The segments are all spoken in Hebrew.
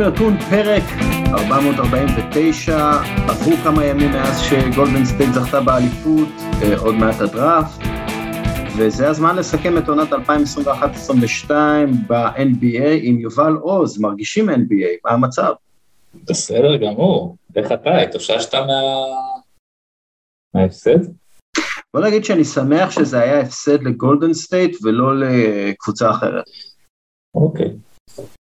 לנתון פרק 449, עברו כמה ימים מאז שגולדן סטייט זכתה באליפות, אה, עוד מעט הדראפט, וזה הזמן לסכם את עונת 2021-2022 ב-NBA עם יובל עוז, מרגישים NBA, מה המצב? בסדר גמור, איך אתה, התאוששת מה... מההפסד? בוא נגיד שאני שמח שזה היה הפסד לגולדן סטייט ולא לקבוצה אחרת. אוקיי.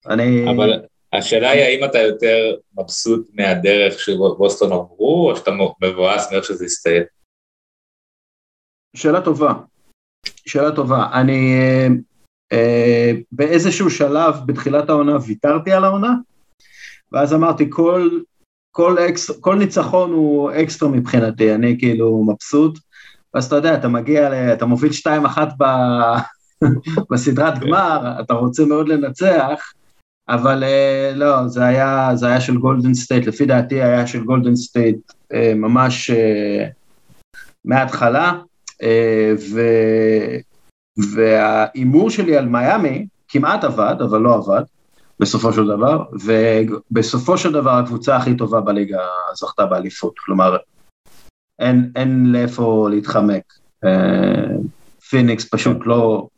אני... אבל השאלה היא האם אתה יותר מבסוט מהדרך שבוסטון עברו, או שאתה מבואס מאיך שזה הסתיים? שאלה טובה. שאלה טובה. אני אה, אה, באיזשהו שלב בתחילת העונה ויתרתי על העונה, ואז אמרתי כל, כל, אקס, כל ניצחון הוא אקסטרה מבחינתי, אני כאילו מבסוט. ואז אתה יודע, אתה מגיע, אתה מוביל 2-1 ב... בסדרת כן. גמר, אתה רוצה מאוד לנצח, אבל אה, לא, זה היה, זה היה של גולדן סטייט, לפי דעתי היה של גולדן סטייט אה, ממש אה, מההתחלה, ו, וההימור שלי על מיאמי כמעט עבד, אבל לא עבד, בסופו של דבר, ובסופו של דבר הקבוצה הכי טובה בליגה זכתה באליפות, כלומר, אין, אין לאיפה להתחמק. פיניקס פשוט לא,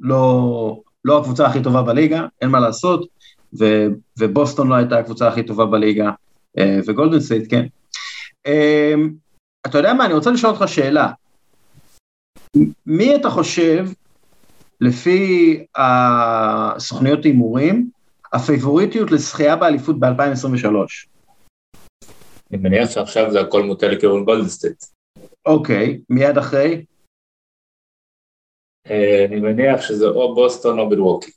לא, לא הקבוצה הכי טובה בליגה, אין מה לעשות, ו, ובוסטון לא הייתה הקבוצה הכי טובה בליגה, אה, וגולדן סטייט כן. אה, אתה יודע מה, אני רוצה לשאול אותך שאלה. מי אתה חושב, לפי הסוכניות הימורים, הפייבוריטיות לזכייה באליפות ב-2023? אני מניח שעכשיו זה הכל מוטה לכיוון גולדן סטייט. אוקיי, מיד אחרי? אה, אני מניח שזה או בוסטון או מילווקי.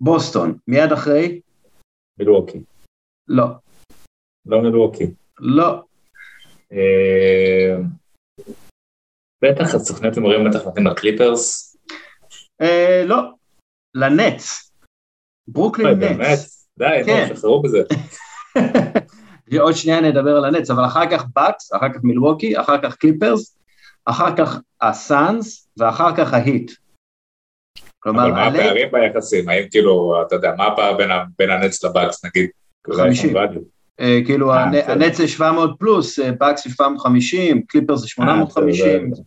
בוסטון, מיד אחרי? מילווקי. לא. לא מילווקי. לא. אה, בטח, הסוכניות הימורים בטח נותנים לקליפרס. אה, לא. הנץ. ברוקלין אוי, באמת? נץ. די, כן. נו, שחררו בזה. עוד שנייה נדבר על הנץ, אבל אחר כך בקס, אחר כך מילווקי, אחר כך קליפרס, אחר כך הסאנס, ואחר כך ההיט. כלומר, אבל מה ה like- הפערים ביחסים? האם כאילו, אתה יודע, מה הפער בין בין הנץ לבאקס, נגיד? אולי יש 50. שם value. אה, כאילו אה. הנץ זה 700 פלוס, אה, זה 750, קליפרס זה 850, אה, בסדר,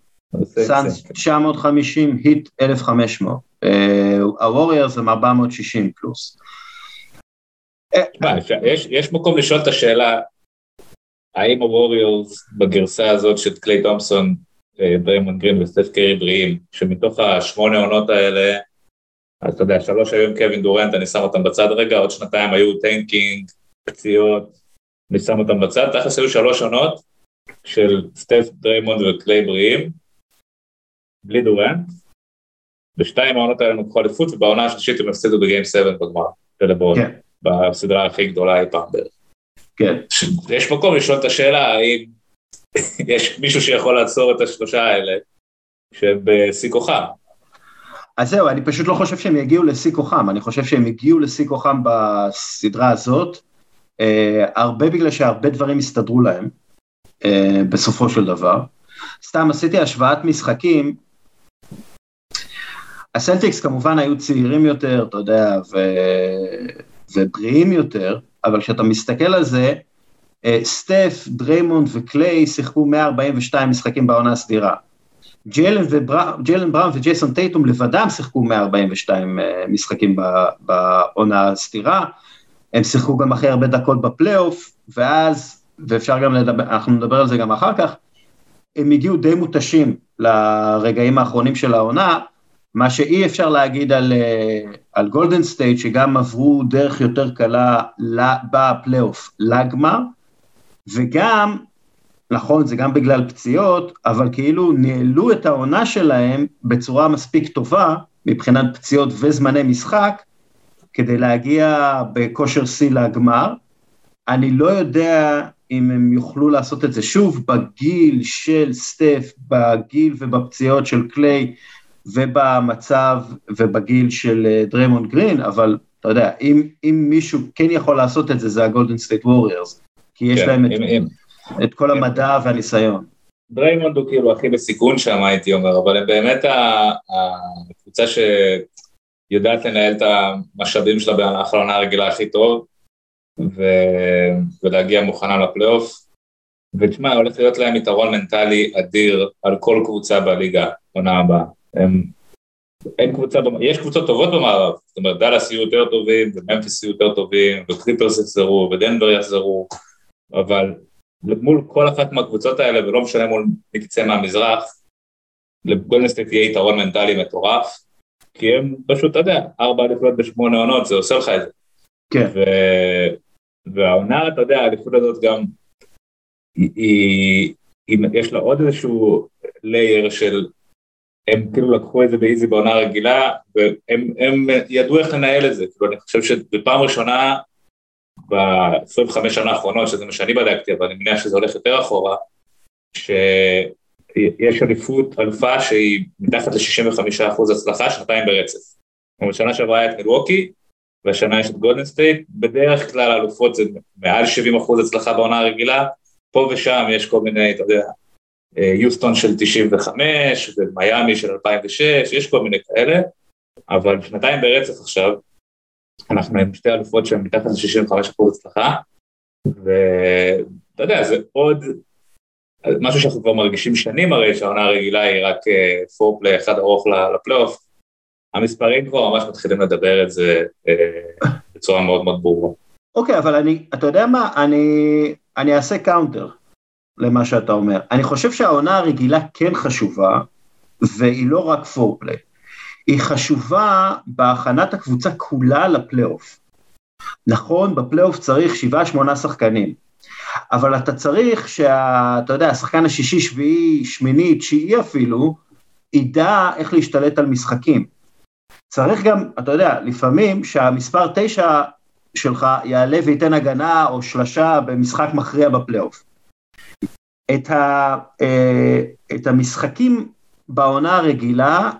זה- זה- סאנס זה- 950, היט 1500, אה, הווריירס הם 460 פלוס. יש, יש מקום לשאול את השאלה, האם הווריורס בגרסה הזאת של קליי תומפסון, דריימונד גרין וסטף קרי בריאים, שמתוך השמונה עונות האלה, אז אתה יודע, שלוש היו עם קווין דורנט, אני שם אותם בצד רגע, עוד שנתיים היו tanking, פציעות, אני שם אותם בצד, תכלס היו שלוש עונות של סטף, דריימונד וקליי בריאים, בלי דורנט, בשתיים העונות האלה הם לקחו אליפות, ובעונה השלישית הם הפסידו ב game 7 בגמר, של לברון. כן. בסדרה הכי גדולה אי פעם בערך. כן, יש מקום לשאול את השאלה האם יש מישהו שיכול לעצור את השלושה האלה שהם בשיא כוחם. אז זהו, אני פשוט לא חושב שהם יגיעו לשיא כוחם, אני חושב שהם הגיעו לשיא כוחם בסדרה הזאת, אה, הרבה בגלל שהרבה דברים הסתדרו להם, אה, בסופו של דבר. סתם עשיתי השוואת משחקים, הסלטיקס כמובן היו צעירים יותר, אתה יודע, ו... ובריאים יותר, אבל כשאתה מסתכל על זה, סטף, דריימונד וקליי שיחקו 142 משחקים בעונה הסדירה. ג'יילן בראון וג'ייסון טייטום לבדם שיחקו 142 אה, משחקים בעונה הסדירה, הם שיחקו גם אחרי הרבה דקות בפלייאוף, ואז, ואפשר גם לדבר, אנחנו נדבר על זה גם אחר כך, הם הגיעו די מותשים לרגעים האחרונים של העונה, מה שאי אפשר להגיד על, אה, על גולדן סטייט, שגם עברו דרך יותר קלה בפלייאוף לגמר, וגם, נכון, זה גם בגלל פציעות, אבל כאילו ניהלו את העונה שלהם בצורה מספיק טובה, מבחינת פציעות וזמני משחק, כדי להגיע בכושר שיא לגמר. אני לא יודע אם הם יוכלו לעשות את זה שוב בגיל של סטף, בגיל ובפציעות של קליי, ובמצב ובגיל של אה, דריימונד גרין, אבל אתה יודע, אם, אם מישהו כן יכול לעשות את זה, זה הגולדן סטייט ווריורס, כי יש כן, להם את, אם- את כל הידע והניסיון. דריימונד הוא כאילו הכי בסיכון שם הייתי אומר, אבל הם באמת הקבוצה ש... יודעת לנהל את המשאבים שלה העונה הרגילה הכי טוב, ו... ולהגיע מוכנה לפלייאוף. ותשמע, הולך להיות להם יתרון מנטלי אדיר על כל קבוצה בליגה עונה הבאה. הם... אין קבוצה, יש קבוצות טובות במערב, זאת אומרת דאלאס יהיו יותר טובים, וממפיס יהיו יותר טובים, וקליפרס יחזרו, ודנבר יחזרו, אבל מול כל אחת מהקבוצות האלה, ולא משנה מול מקצה מהמזרח, לגולדן סטייט יהיה יתרון מנטלי מטורף, כי הם פשוט, אתה יודע, ארבע אליפויות בשמונה עונות, זה עושה לך את זה. כן. ו... והעונה, אתה יודע, האליפות הזאת גם, היא, היא, היא, יש לה עוד איזשהו layer של, הם כאילו לקחו את זה ב easy בעונה רגילה, והם ידעו איך לנהל את זה, כאילו אני חושב שבפעם ראשונה ב-25 שנה האחרונות, שזה מה שאני בדקתי, אבל אני מניח שזה הולך יותר אחורה, שיש אליפות אלופה שהיא מתחת ל-65% הצלחה שנתיים ברצף. זאת אומרת, שנה שעברה היה את מילווקי, והשנה יש את גולדן סטייט, בדרך כלל האלופות זה מעל 70% הצלחה בעונה הרגילה, פה ושם יש כל מיני, אתה יודע, יוסטון של 95 ומיאמי של 2006, יש כל מיני כאלה, אבל שנתיים ברצף עכשיו, אנחנו עם שתי אלופות שהן מתחת ל-65% הצלחה, ואתה יודע, זה עוד משהו שאנחנו כבר מרגישים שנים הרי שהעונה הרגילה היא רק אה, אחד ארוך לפלייאוף, המספרים כבר ממש מתחילים לדבר את זה אה, בצורה מאוד מאוד ברורה. אוקיי, אבל אני, אתה יודע מה, אני, אני אעשה counter למה שאתה אומר. אני חושב שהעונה הרגילה כן חשובה, והיא לא רק foreplay. היא חשובה בהכנת הקבוצה כולה לפלייאוף. נכון, בפלייאוף צריך שבעה, שמונה שחקנים, אבל אתה צריך שה... אתה יודע, השחקן השישי, שביעי, שמיני, תשיעי אפילו, ידע איך להשתלט על משחקים. צריך גם, אתה יודע, לפעמים שהמספר תשע שלך יעלה וייתן הגנה או שלשה במשחק מכריע בפלייאוף. את, ה, אה, את המשחקים בעונה הרגילה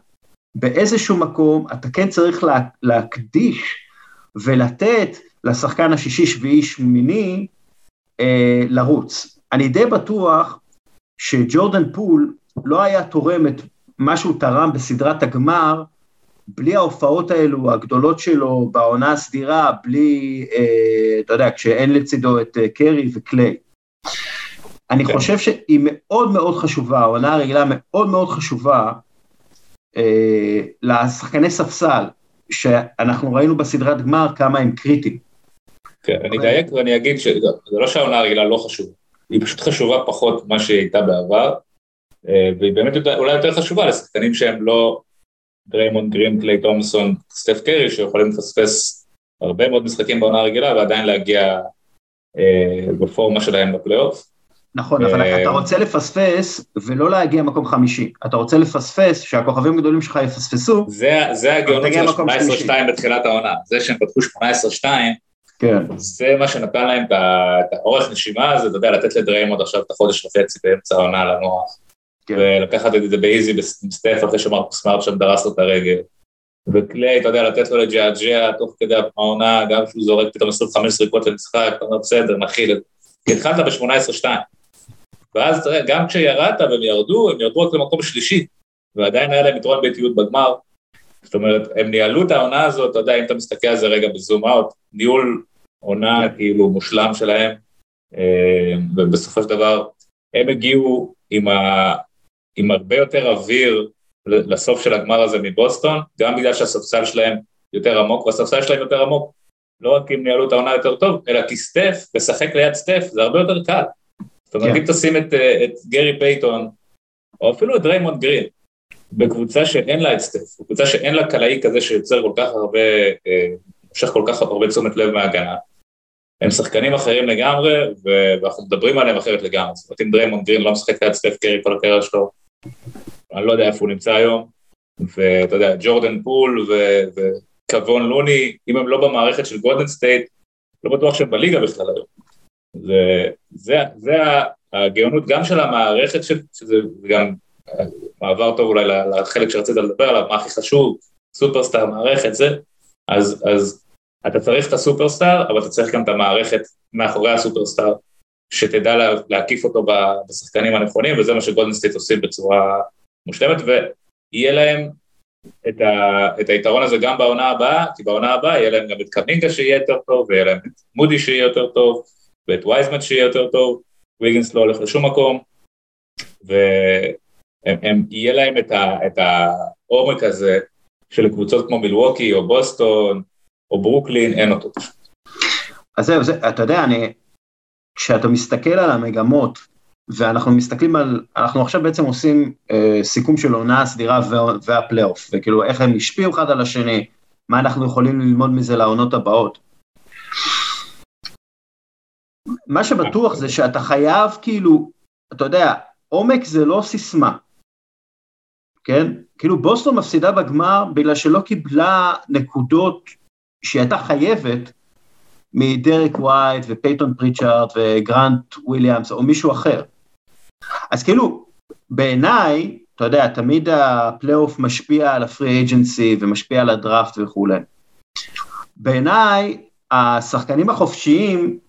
באיזשהו מקום אתה כן צריך לה, להקדיש ולתת לשחקן השישי, שביעי, שמיני אה, לרוץ. אני די בטוח שג'ורדן פול לא היה תורם את מה שהוא תרם בסדרת הגמר בלי ההופעות האלו הגדולות שלו בעונה הסדירה, בלי, אה, אתה יודע, כשאין לצידו את אה, קרי וקליי. אני כן. חושב שהיא מאוד מאוד חשובה, העונה הרגילה מאוד מאוד חשובה, לשחקני ספסל, שאנחנו ראינו בסדרת גמר כמה הם קריטיים. כן, אני אדייק ואני אגיד שזה לא שהעונה הרגילה לא חשובה, היא פשוט חשובה פחות ממה שהיא הייתה בעבר, אה, והיא באמת אולי יותר חשובה לשחקנים שהם לא דריימונד גרין, קליי תומסון, סטף קרי, שיכולים לפספס הרבה מאוד משחקים בעונה הרגילה ועדיין להגיע אה, בפורמה שלהם בפלייאוף. נכון, אבל אה, אתה רוצה לפספס ולא להגיע מקום חמישי. אתה רוצה לפספס, שהכוכבים הגדולים שלך יפספסו. זה הגאונות של ה-18-2 בתחילת העונה. זה שהם פתחו 18-2, כן. זה מה שנתן להם את האורך נשימה הזה, אתה יודע, לתת לדריימונד עכשיו את החודש וחצי באמצע העונה לנוח. כן. ולקחת את זה ב easy בסטף אחרי שמרקוס סמארט שם דרס לו את הרגל. וקליי, אתה יודע, לתת לו לג'עג'ע תוך כדי העונה, גם כשהוא זורק פתאום 25 זריקות למשחק, אתה אומר, בסדר, נכיל את זה. כי התחלת ב-18-2. ואז גם כשירדת והם ירדו, הם ירדו רק למקום שלישי, ועדיין היה להם יתרון ביתיות בגמר. זאת אומרת, הם ניהלו את העונה הזאת, אתה יודע, אם אתה מסתכל על זה רגע בזום אאוט, ניהול עונה כאילו מושלם שלהם, אה, ובסופו של דבר הם הגיעו עם, ה... עם הרבה יותר אוויר לסוף של הגמר הזה מבוסטון, גם בגלל שהספסל שלהם יותר עמוק, והספסל שלהם יותר עמוק, לא רק אם ניהלו את העונה יותר טוב, אלא כי סטף, לשחק ליד סטף זה הרבה יותר קל. זאת אומרת, כן. אם תשים את, אה, את גרי פייטון, או אפילו את דריימונד גרין, בקבוצה שאין לה את סטף, בקבוצה שאין לה קלעי כזה שיוצר כל כך הרבה, אה, מושך כל כך הרבה תשומת לב מההגנה, הם שחקנים אחרים לגמרי, ואנחנו מדברים עליהם אחרת לגמרי. זאת אומרת, אם דריימונד גרין לא משחק ליד סטף קרי כל הקריירה שלו, אני לא יודע איפה הוא נמצא היום, ואתה יודע, ג'ורדן פול וקוון לוני, אם הם לא במערכת של גולדן סטייט, לא בטוח שהם בליגה בכלל היום. זה, זה, זה הגאונות גם של המערכת, שזה גם מעבר טוב אולי לחלק שרצית לדבר עליו, מה הכי חשוב, סופרסטאר, מערכת, זה, אז, אז אתה צריך את הסופרסטאר, אבל אתה צריך גם את המערכת מאחורי הסופרסטאר, שתדע לה, להקיף אותו בשחקנים הנכונים, וזה מה שגולדנסטייט עושים בצורה מושלמת, ויהיה להם את, ה, את היתרון הזה גם בעונה הבאה, כי בעונה הבאה יהיה להם גם את קמינגה שיהיה יותר טוב, ויהיה להם את מודי שיהיה יותר טוב, ואת וייזמן שיהיה יותר טוב, ויגנס לא הולך לשום מקום, ויהיה להם את, ה, את העומק הזה של קבוצות כמו מילווקי או בוסטון או ברוקלין, אין אותו פשוט. אז זהו, זה, אתה יודע, אני, כשאתה מסתכל על המגמות, ואנחנו מסתכלים על, אנחנו עכשיו בעצם עושים אה, סיכום של עונה הסדירה והפלייאוף, וכאילו איך הם השפיעו אחד על השני, מה אנחנו יכולים ללמוד מזה לעונות הבאות. מה שבטוח זה שאתה חייב כאילו, אתה יודע, עומק זה לא סיסמה, כן? כאילו בוסטון מפסידה בגמר בגלל שלא קיבלה נקודות שהיא הייתה חייבת מדרק ווייט ופייטון פריצ'ארד וגרנט וויליאמס או מישהו אחר. אז כאילו, בעיניי, אתה יודע, תמיד הפלייאוף משפיע על ה free agency ומשפיע על הדראפט וכולי. בעיניי, השחקנים החופשיים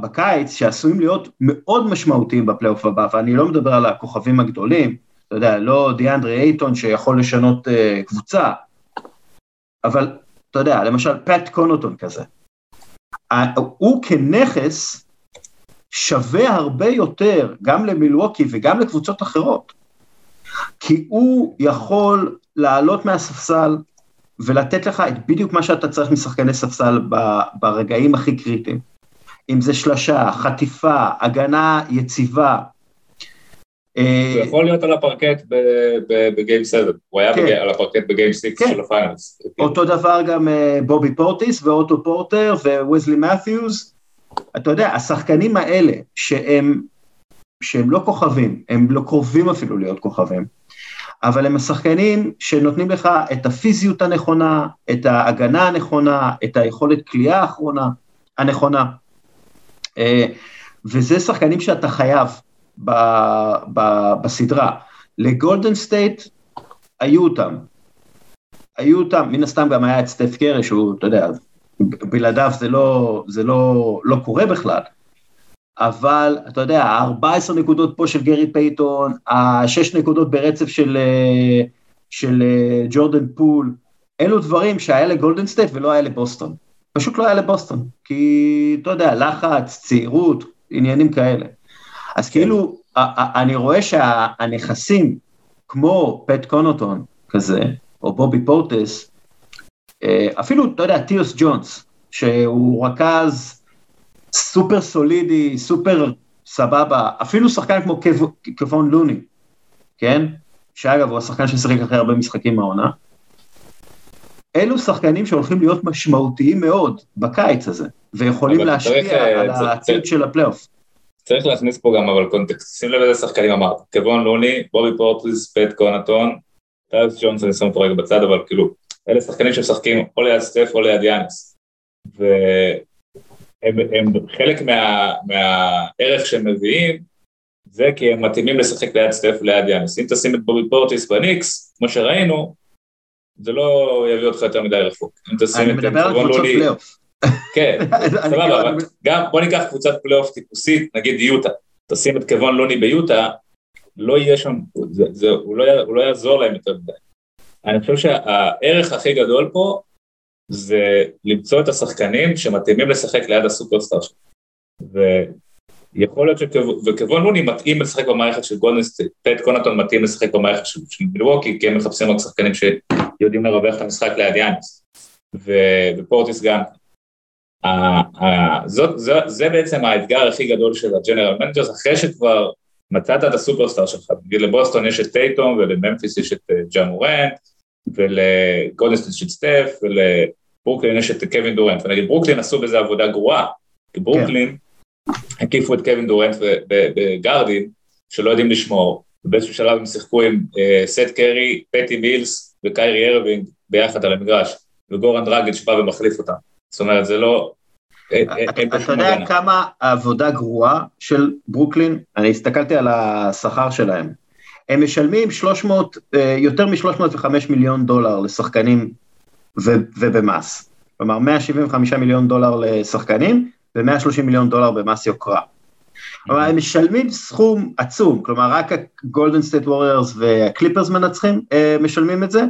בקיץ שעשויים להיות מאוד משמעותיים בפלייאוף הבא, ואני לא מדבר על הכוכבים הגדולים, אתה יודע, לא דיאנדרי אייטון שיכול לשנות uh, קבוצה, אבל אתה יודע, למשל פט קונוטון כזה. הוא כנכס שווה הרבה יותר גם למילווקי וגם לקבוצות אחרות, כי הוא יכול לעלות מהספסל ולתת לך את בדיוק מה שאתה צריך משחקני ספסל ברגעים הכי קריטיים. אם זה שלשה, חטיפה, הגנה יציבה. אה, הוא יכול להיות על הפרקט ב game 7, הוא היה כן. על הפרקט ב game 6 כן. של ה Finals. אותו דבר גם אה, בובי פורטיס ואוטו פורטר ווסלי מת'יוס. אתה יודע, השחקנים האלה שהם, שהם לא כוכבים, הם לא קרובים אפילו להיות כוכבים, אבל הם השחקנים שנותנים לך את הפיזיות הנכונה, את ההגנה הנכונה, את היכולת קליעה האחרונה, הנכונה. אה, וזה שחקנים שאתה חייב ב, ב, בסדרה. לגולדן סטייט היו אותם. היו אותם, מן הסתם גם היה את סטף קרי, שהוא, אתה יודע, בלעדיו זה לא, זה לא, לא קורה בכלל. אבל אתה יודע, 14 נקודות פה של גרי פייטון, ה-6 נקודות ברצף של, אה, של אה, ג'ורדן פול, אלו דברים שהיה לגולדן סטייט ולא היה לבוסטון. פשוט לא היה לבוסטון, כי אתה יודע, לחץ, צעירות, עניינים כאלה. אז כן. כאילו, אני רואה שהנכסים, כמו פט קונוטון כזה, או בובי פורטיס, אה, אפילו, אתה יודע, טיוס ג'ונס, שהוא רכז סופר סולידי, סופר סבבה, אפילו שחקן כמו קוון לוני, כן? שאגב, הוא השחקן ששיחק הכי הרבה משחקים מהעונה. אלו שחקנים שהולכים להיות משמעותיים מאוד בקיץ הזה, ויכולים להשפיע צריך, אה, על העתיד של הפלייאוף. צריך להכניס פה גם אבל קונטקסט, שים לב איזה שחקנים אמרת, קוון לוני, בובי פורטיס, פט קונוטון, טיוס ג'ונס, אני שם אותו רגע בצד, אבל כאילו, אלה שחקנים שמשחקים או ליד סטף או ליד יאנס, והם חלק מה, מהערך שהם מביאים, זה כי הם מתאימים לשחק ליד סטף וליד יאנס. אם תשים את בובי פורטיס בניקס, כמו שראינו, זה לא יביא אותך יותר מדי רחוק. אם תשים את על קבוצות פלייאוף. כן, סבבה, אבל גם בוא ניקח קבוצת פלייאוף טיפוסית, נגיד יוטה, תשים את קוון לוני ביוטה, לא יהיה שם, זה, זה, הוא, לא, הוא לא יעזור להם יותר מדי. אני חושב שהערך הכי גדול פה זה למצוא את השחקנים שמתאימים לשחק ליד הסופרסטאר שלו. ויכול להיות שקוון לוני מתאים לשחק במערכת של גולדנסטייט, פט קונוטון מתאים לשחק במערכת של, של מילווקי, כי הם מחפשים רק שחקנים שיודעים לרווח את המשחק ליד יאנס. ופורטיס גם. זאת, זה, זה בעצם האתגר הכי גדול של ה general managers, אחרי שכבר מצאת את הסופרסטאר שלך, נגיד לבוסטון יש את טייטום ולממפיס יש את אה, ג'ה מורנט ולגולדסט יש את סטף ולברוקלין יש את קווין דורנט, ונגיד ברוקלין עשו בזה עבודה גרועה, כי ברוקלין כן. הקיפו את קווין דורנט בגארדים שלא יודעים לשמור, ובאיזשהו שלב הם שיחקו עם אה, סת' קרי, פטי מילס וקיירי ארווינג ביחד על המגרש, וגוראן דראגיץ' שבא ומחליף אותם, זאת אומרת זה לא, אתה יודע כמה עבודה גרועה של ברוקלין? אני הסתכלתי על השכר שלהם. הם משלמים 300, אה, יותר מ-305 מיליון דולר לשחקנים ובמס. כלומר, 175 מיליון דולר לשחקנים ו-130 מיליון דולר במס יוקרה. כלומר, הם משלמים סכום עצום, כלומר, רק הגולדן סטייט ווריורס והקליפרס מנצחים, אה, משלמים את זה,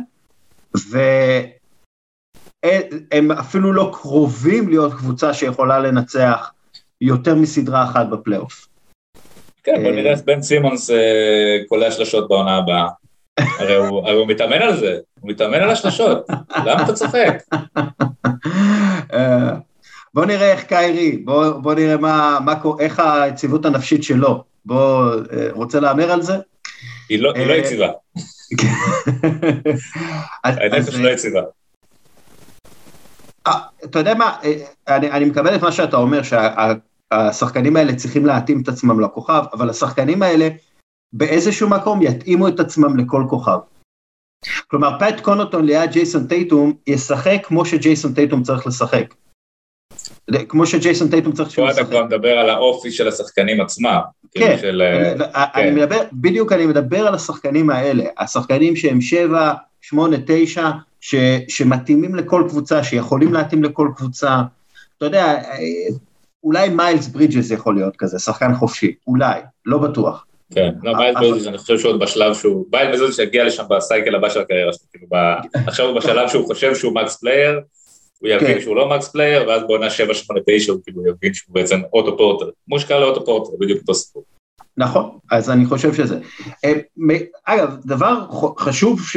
והם אפילו לא קרובים להיות קבוצה שיכולה לנצח יותר מסדרה אחת בפלייאוף. כן, בוא נראה איך בן סימונס קולע שלשות בעונה הבאה. הרי הוא, הרי הוא מתאמן על זה, הוא מתאמן על השלשות, למה אתה צוחק? אה, בוא נראה איך קיירי, בוא, בוא נראה מה, מה, איך היציבות הנפשית שלו. בוא, אה, רוצה להמר על זה? היא לא, היא לא אה, יציבה. הנפש לא יציבה. אתה יודע מה, אני, אני מקבל את מה שאתה אומר, שהשחקנים האלה צריכים להתאים את עצמם לכוכב, אבל השחקנים האלה באיזשהו מקום יתאימו את עצמם לכל כוכב. כלומר, פט קונוטון ליד ג'ייסון טייטום ישחק כמו שג'ייסון טייטום צריך לשחק. כמו שג'ייסון טייטום צריך. פה אתה כבר מדבר על האופי של השחקנים עצמם. כאילו כן, של, אני, כן. אני מדבר, בדיוק אני מדבר על השחקנים האלה, השחקנים שהם שבע, שמונה, תשע, ש, שמתאימים לכל קבוצה, שיכולים להתאים לכל קבוצה. אתה יודע, אולי מיילס ברידג'ס יכול להיות כזה, שחקן חופשי, אולי, לא בטוח. כן, לא, מיילס ברידג'ס, אני חושב שהוא עוד בשלב שהוא, מיילס ברידג'ס שיגיע לשם ב cycle הבא של הקריירה שלו, כאילו, עכשיו הוא בשלב שהוא חושב שהוא max player, הוא יבין כן. שהוא לא max player, ואז בעונה 7-8-9 הוא כאילו יבין שהוא בעצם אוטו פורטר, כמו שקרה לאוטו פורטר, בדיוק אותו סיפור. נכון, אז אני חושב שזה. אה, אגב, דבר חשוב, ש...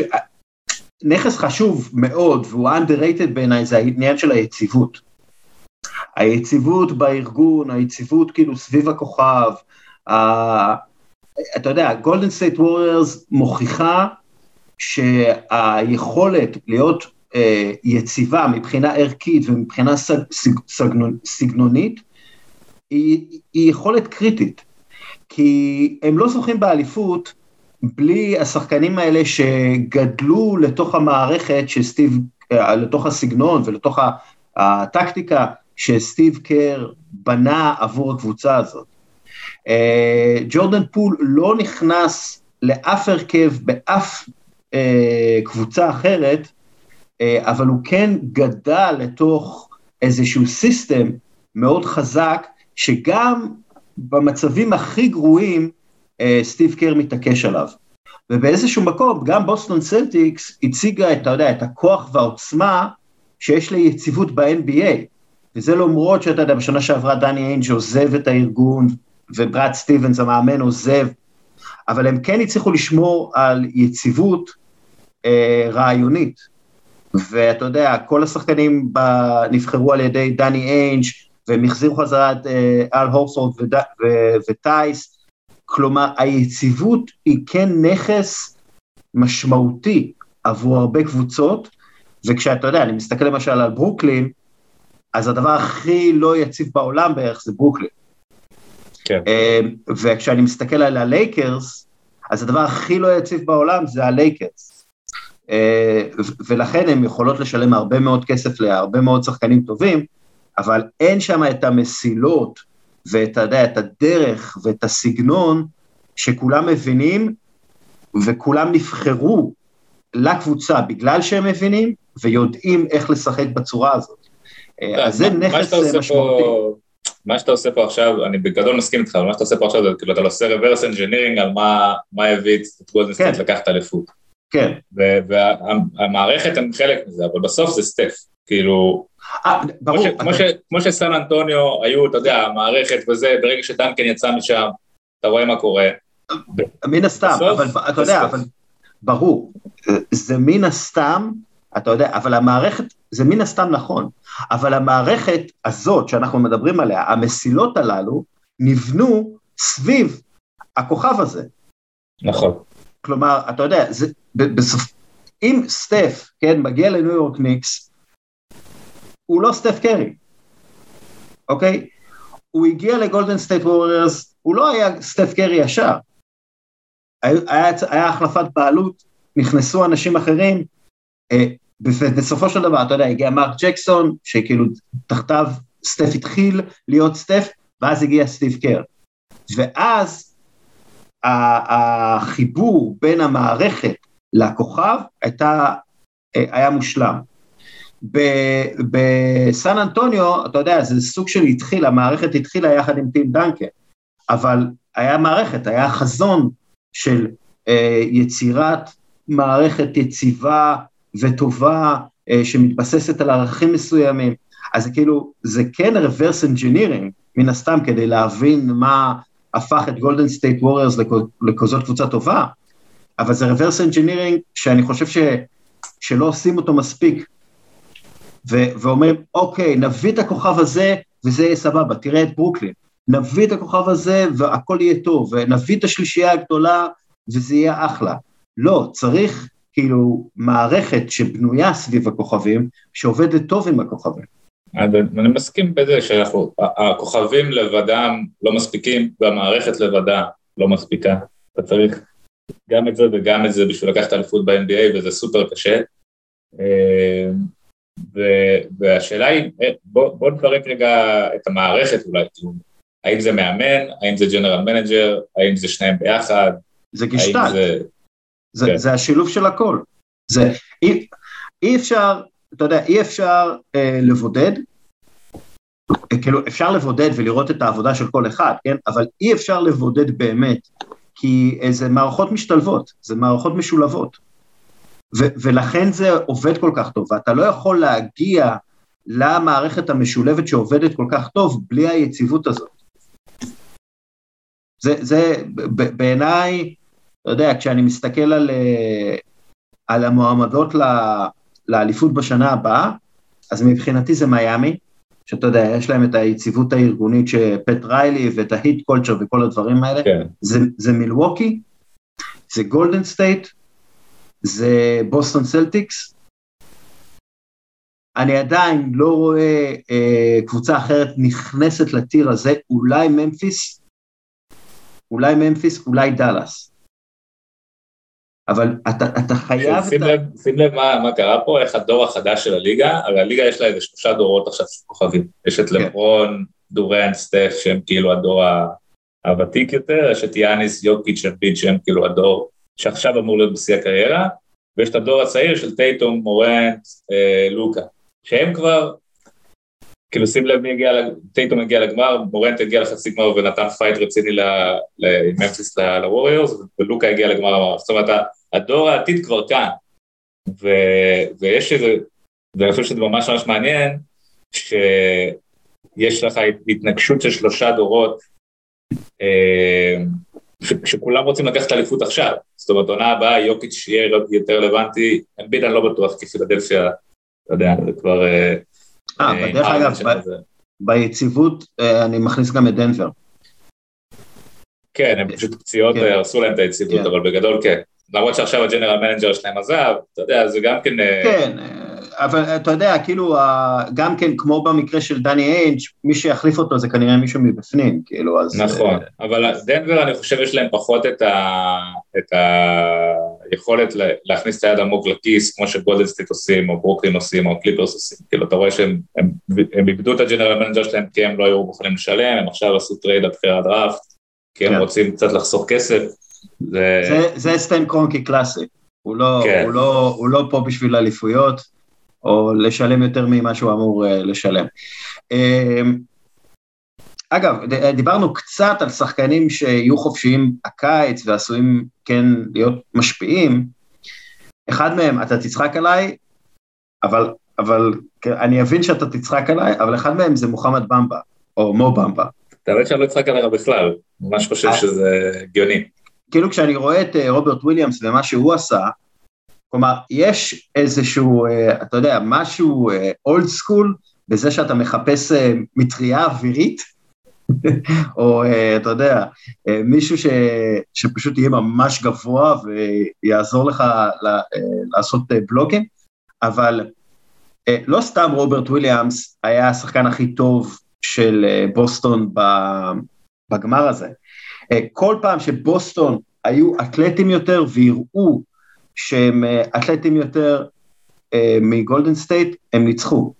נכס חשוב מאוד, והוא underrated בעיניי, זה העניין של היציבות. היציבות בארגון, היציבות כאילו סביב הכוכב, ה... אתה יודע, גולדן סטייט ווריורס מוכיחה שהיכולת להיות אה, יציבה מבחינה ערכית ומבחינה סג, סג, סגנון, סגנונית היא, היא יכולת קריטית. כי הם לא זוכים באליפות בלי השחקנים האלה שגדלו לתוך המערכת שסטיב, אה, לתוך הסגנון ולתוך הטקטיקה שסטיב קר בנה עבור הקבוצה הזאת. אה, ג'ורדן פול לא נכנס לאף הרכב באף אה, קבוצה אחרת, אבל הוא כן גדל לתוך איזשהו סיסטם מאוד חזק, שגם במצבים הכי גרועים, סטיב קר מתעקש עליו. ובאיזשהו מקום, גם בוסטון סלטיקס הציגה את, אתה יודע, את הכוח והעוצמה שיש ליציבות ב-NBA. וזה למרות שאתה יודע, בשנה שעברה דני איינג' עוזב את הארגון, וברד סטיבנס המאמן עוזב, אבל הם כן הצליחו לשמור על יציבות אה, רעיונית. ואתה יודע, כל השחקנים. נבחרו על ידי דני איינג' והם החזירו חזרה את אה, אל. ו... וטייס, כלומר היציבות היא כן נכס משמעותי עבור הרבה קבוצות, וכשאתה יודע, אני מסתכל למשל על ברוקלין, אז הדבר הכי לא יציב בעולם בערך זה ברוקלין. כן. אמ, וכשאני מסתכל על הלייקרס, אז הדבר הכי לא יציב בעולם זה הלייקרס. אה, ולכן הן יכולות לשלם הרבה מאוד כסף להרבה מאוד שחקנים טובים, אבל אין שם את המסילות ואת יודע, את הדרך ואת הסגנון שכולם מבינים וכולם נבחרו לקבוצה בגלל שהם מבינים ויודעים איך לשחק בצורה הזאת. אה, אז זה נכס משמעותי. מה שאתה עושה פה עכשיו, אני בגדול מסכים איתך, אבל מה שאתה עושה פה עכשיו זה כאילו אתה עושה reverse engineering על מה, מה הביא את גולדן סטייט כן. לקחת אליפות. כן. והמערכת הם חלק מזה, אבל בסוף זה סטף. כאילו, אה, ברור. כמו, כמו, ש, כמו שסן אנטוניו היו, אתה יודע, המערכת וזה, ברגע שדנקן יצא משם, אתה רואה מה קורה. מן הסתם, אבל אתה יודע, אבל ברור, זה מן הסתם, אתה יודע, אבל המערכת, זה מן הסתם נכון, אבל המערכת הזאת שאנחנו מדברים עליה, המסילות הללו, נבנו סביב הכוכב הזה. נכון. כלומר, אתה יודע, זה, בסוף, אם סטף קרי מגיע לניו יורק ניקס, הוא לא סטף קרי, אוקיי? הוא הגיע לגולדן סטייט ווריורס, הוא לא היה סטף קרי ישר. היה, היה, החלפת בעלות, נכנסו אנשים אחרים, אה, ובסופו של דבר, אתה יודע, הגיע מרק ג'קסון, שכאילו תחתיו סטף התחיל להיות סטף, ואז הגיע סטיב קר. ואז החיבור בין המערכת לכוכב הייתה, היה מושלם. בסן אנטוניו, אתה יודע, זה סוג של התחיל, המערכת התחילה יחד עם טים דנקן, אבל היה מערכת, היה חזון של אה, יצירת מערכת יציבה וטובה אה, שמתבססת על ערכים מסוימים. אז זה כאילו, זה כן reverse engineering, מן הסתם, כדי להבין מה הפך את גולדן סטייט ווריורס לכזאת קבוצה טובה, אבל זה reverse engineering שאני חושב ש, שלא עושים אותו מספיק. ו, ואומרים, אוקיי, נביא את הכוכב הזה וזה יהיה סבבה, תראה את ברוקלין. נביא את הכוכב הזה והכל יהיה טוב, ונביא את השלישייה הגדולה וזה יהיה אחלה. לא, צריך כאילו מערכת שבנויה סביב הכוכבים, שעובדת טוב עם הכוכבים. אני מסכים בזה שהכוכבים לבדם לא מספיקים, והמערכת לבדה לא מספיקה. אתה צריך גם את זה וגם את זה בשביל לקחת אליפות ב-NBA, וזה סופר קשה. אה, והשאלה היא, אה, בוא, בוא נפרק רגע את המערכת אולי, כאילו, האם זה מאמן, האם זה general manager, האם זה שניהם ביחד, זה גשטלט, זה, זה, כן. זה השילוב של הכל. זה, אי, אי אפשר, אתה יודע, אי אפשר אה, לבודד, כאילו אפשר לבודד ולראות את העבודה של כל אחד, כן? אבל אי אפשר לבודד באמת, כי זה מערכות משתלבות, זה מערכות משולבות. ו- ולכן זה עובד כל כך טוב, ואתה לא יכול להגיע למערכת המשולבת שעובדת כל כך טוב בלי היציבות הזאת. זה, זה בעיניי, אתה יודע, כשאני מסתכל על, אה, על המועמדות לאליפות בשנה הבאה, אז מבחינתי זה מיאמי, שאתה יודע, יש להם את היציבות הארגונית שפט ריילי ואת ה Heat culture וכל הדברים האלה, כן. זה, זה מילווקי, זה גולדן סטייט, זה בוסטון סלטיקס. אני עדיין לא רואה אה, קבוצה אחרת נכנסת ל tier הזה, אולי ממפיס, אולי ממפיס, אולי דאלאס. אבל אתה, אתה חייב... שים, את... לב, שים לב מה, מה קרה פה, איך הדור החדש של הליגה, הרי הליגה יש לה איזה שלושה דורות עכשיו של כוכבים. יש את כן. לברון, דורן, סטף, שהם כאילו הדור הוותיק יותר, יש את יאניס, יוקיץ', אמביד, שהם כאילו הדור שעכשיו אמור להיות בשיא הקריירה, ויש את הדור הצעיר של טייטום, מורנט, אה, לוקה, שהם כבר כאילו שים לב מי הגיע, טייטום הגיע לגמר, מורנט הגיע לחצי גמר ונתן fight רציני לממפיס לווריורס, ולוקה הגיע לגמר זאת אומרת, הדור העתיד כבר כאן, ו, ויש איזה, ואני חושב שזה ממש ממש מעניין, שיש לך התנגשות של שלושה דורות, אה, ש, שכולם רוצים לקחת אליפות עכשיו, זאת אומרת, עונה הבאה יוקיץ' יהיה יותר רלוונטי, אמביד אני לא בטוח, כי פילדלפיה, אתה יודע, זה כבר... אה, אה, אה, בדרך אגב, ביציבות אה, אני מכניס גם את דנבר. כן, הם פשוט פציעות כן. הרסו להם את היציבות, כן. אבל בגדול כן. למרות שעכשיו ה general manager שלהם עזב, אתה יודע, זה גם כן... כן, אבל אתה יודע, כאילו, גם כן, כמו במקרה של דני איינג', מי שיחליף אותו זה כנראה מישהו מבפנים, כאילו, אז... נכון, אבל דנבר, אני חושב, יש להם פחות את, ה... את היכולת להכניס את היד עמוק לכיס, כמו שגולדנסטייט עושים, או ברוקלין עושים, או קליפרס עושים. כאילו, אתה רואה שהם הם, הם איבדו את ה general manager שלהם כי הם לא היו מוכנים לשלם, הם עכשיו עשו trade על בחירת דראפט, כי הם כן. רוצים קצת לחסוך כסף. זה, זה, זה סטן קרונקי קלאסי. הוא לא, כן. הוא, לא, הוא לא פה בשביל אליפויות, או לשלם יותר ממה שהוא אמור uh, לשלם. Uh, אגב, דיברנו קצת על שחקנים שיהיו חופשיים הקיץ ועשויים כן להיות משפיעים. אחד מהם, אתה תצחק עליי, אבל, אבל אני אבין שאתה תצחק עליי, אבל אחד מהם זה מוחמד במבה, או מו במבה. יודע שאני לא אצחק עליך בכלל, ממש חושב אה. שזה הגיוני. כאילו כשאני רואה את רוברט וויליאמס ומה שהוא עשה, כלומר, יש איזשהו, אה, אתה יודע, משהו old אה, school בזה שאתה מחפש אה, מטריה אווירית, או אתה יודע, מישהו ש, שפשוט יהיה ממש גבוה ויעזור לך לעשות בלוקים, אבל לא סתם רוברט וויליאמס היה השחקן הכי טוב של בוסטון בגמר הזה. כל פעם שבוסטון היו אתלטים יותר ויראו שהם אה, אתלטים יותר אה, מגולדן סטייט, הם ניצחו.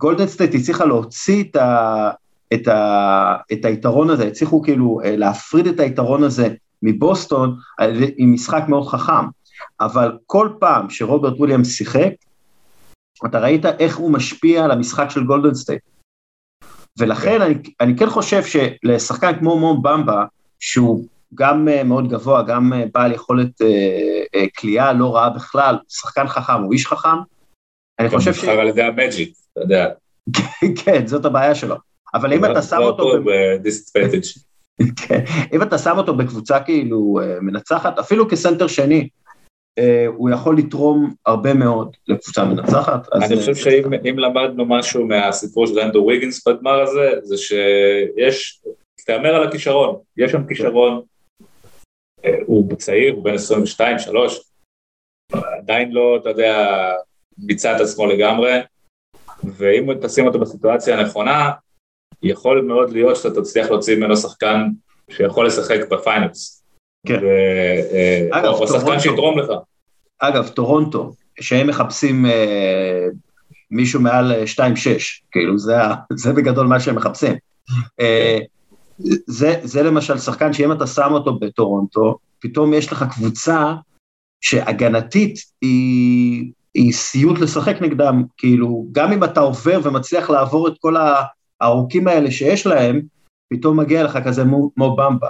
גולדן סטייט הצליחה להוציא את, ה, את, ה, את היתרון הזה, הצליחו כאילו אה, להפריד את היתרון הזה מבוסטון עם משחק מאוד חכם, אבל כל פעם שרוברט וויליאמס שיחק, אתה ראית איך הוא משפיע על המשחק של גולדן סטייט. ולכן אני, אני כן חושב שלשחקן כמו מו במבה, שהוא גם מאוד גבוה, גם בעל יכולת כליאה לא רעה בכלל, שחקן חכם, הוא איש חכם, אני חושב ש... גם על ידי המג'יק, אתה יודע. כן, זאת הבעיה שלו. אבל אם אתה שם אותו... כן, אם אתה שם אותו בקבוצה כאילו אה, מנצחת, אפילו כסנטר שני, אה, הוא יכול לתרום הרבה מאוד לקבוצה מנצחת. אני אה, חושב שאם למדנו משהו מהסיפור של אנדרו ויגינס בגמר הזה, זה שיש, תעבוד על הכישרון, יש שם כישרון, הוא צעיר, הוא בן 22, 3, עדיין לא, אתה יודע, מיצה את עצמו לגמרי, ואם תשים אותו בסיטואציה הנכונה, יכול מאוד להיות שאתה תצליח להוציא ממנו שחקן שיכול לשחק ב finals. כן. ו... אה, אגב, או טורונטו, שחקן שיתרום לך. אגב, טורונטו, שהם מחפשים אה, מישהו מעל 2.06, אה, כאילו זה, זה בגדול מה שהם מחפשים. אה, זה, זה למשל שחקן שאם אתה שם אותו בטורונטו, פתאום יש לך קבוצה שהגנתית היא היא סיוט לשחק נגדם, כאילו, גם אם אתה עובר ומצליח לעבור את כל הארוכים האלה שיש להם, פתאום מגיע לך כזה כמו במבה.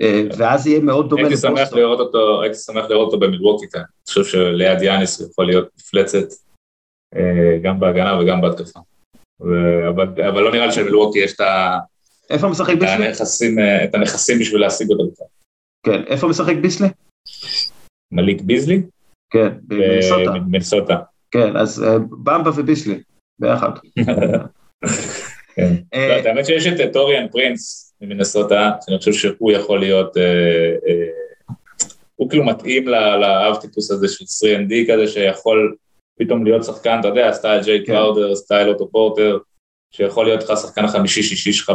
אה, ואז יהיה מאוד דומה לבוסטון. הייתי שמח לראות אותו, הייתי שמח לראות אותו במילווקי כאן. אני חושב שליד יאניס הוא יכול להיות מפלצת, אה, גם בהגנה וגם בהתקפה. אבל, לא נראה לי שלמילווקי יש את, ה... איפה מליק ביזלי? הנכסים, אה, את הנכסים בשביל להשיג אותו. כן, איפה מליק ביזלי? מליק ביזלי? כן, במינסוטה. כן, אז אה, במבה וביזלי, ביחד. כן. אה, לא, האמת שיש את טוריאן פרינס ממינסוטה, שאני חושב שהוא יכול להיות, הוא כאילו מתאים לאב טיפוס הזה של 3ND כזה, שיכול פתאום להיות שחקן, אתה יודע, סטייל ג'יי כן. קראודר, סטייל אוטו פורטר, שיכול להיות לך שחקן החמישי-שישי שלך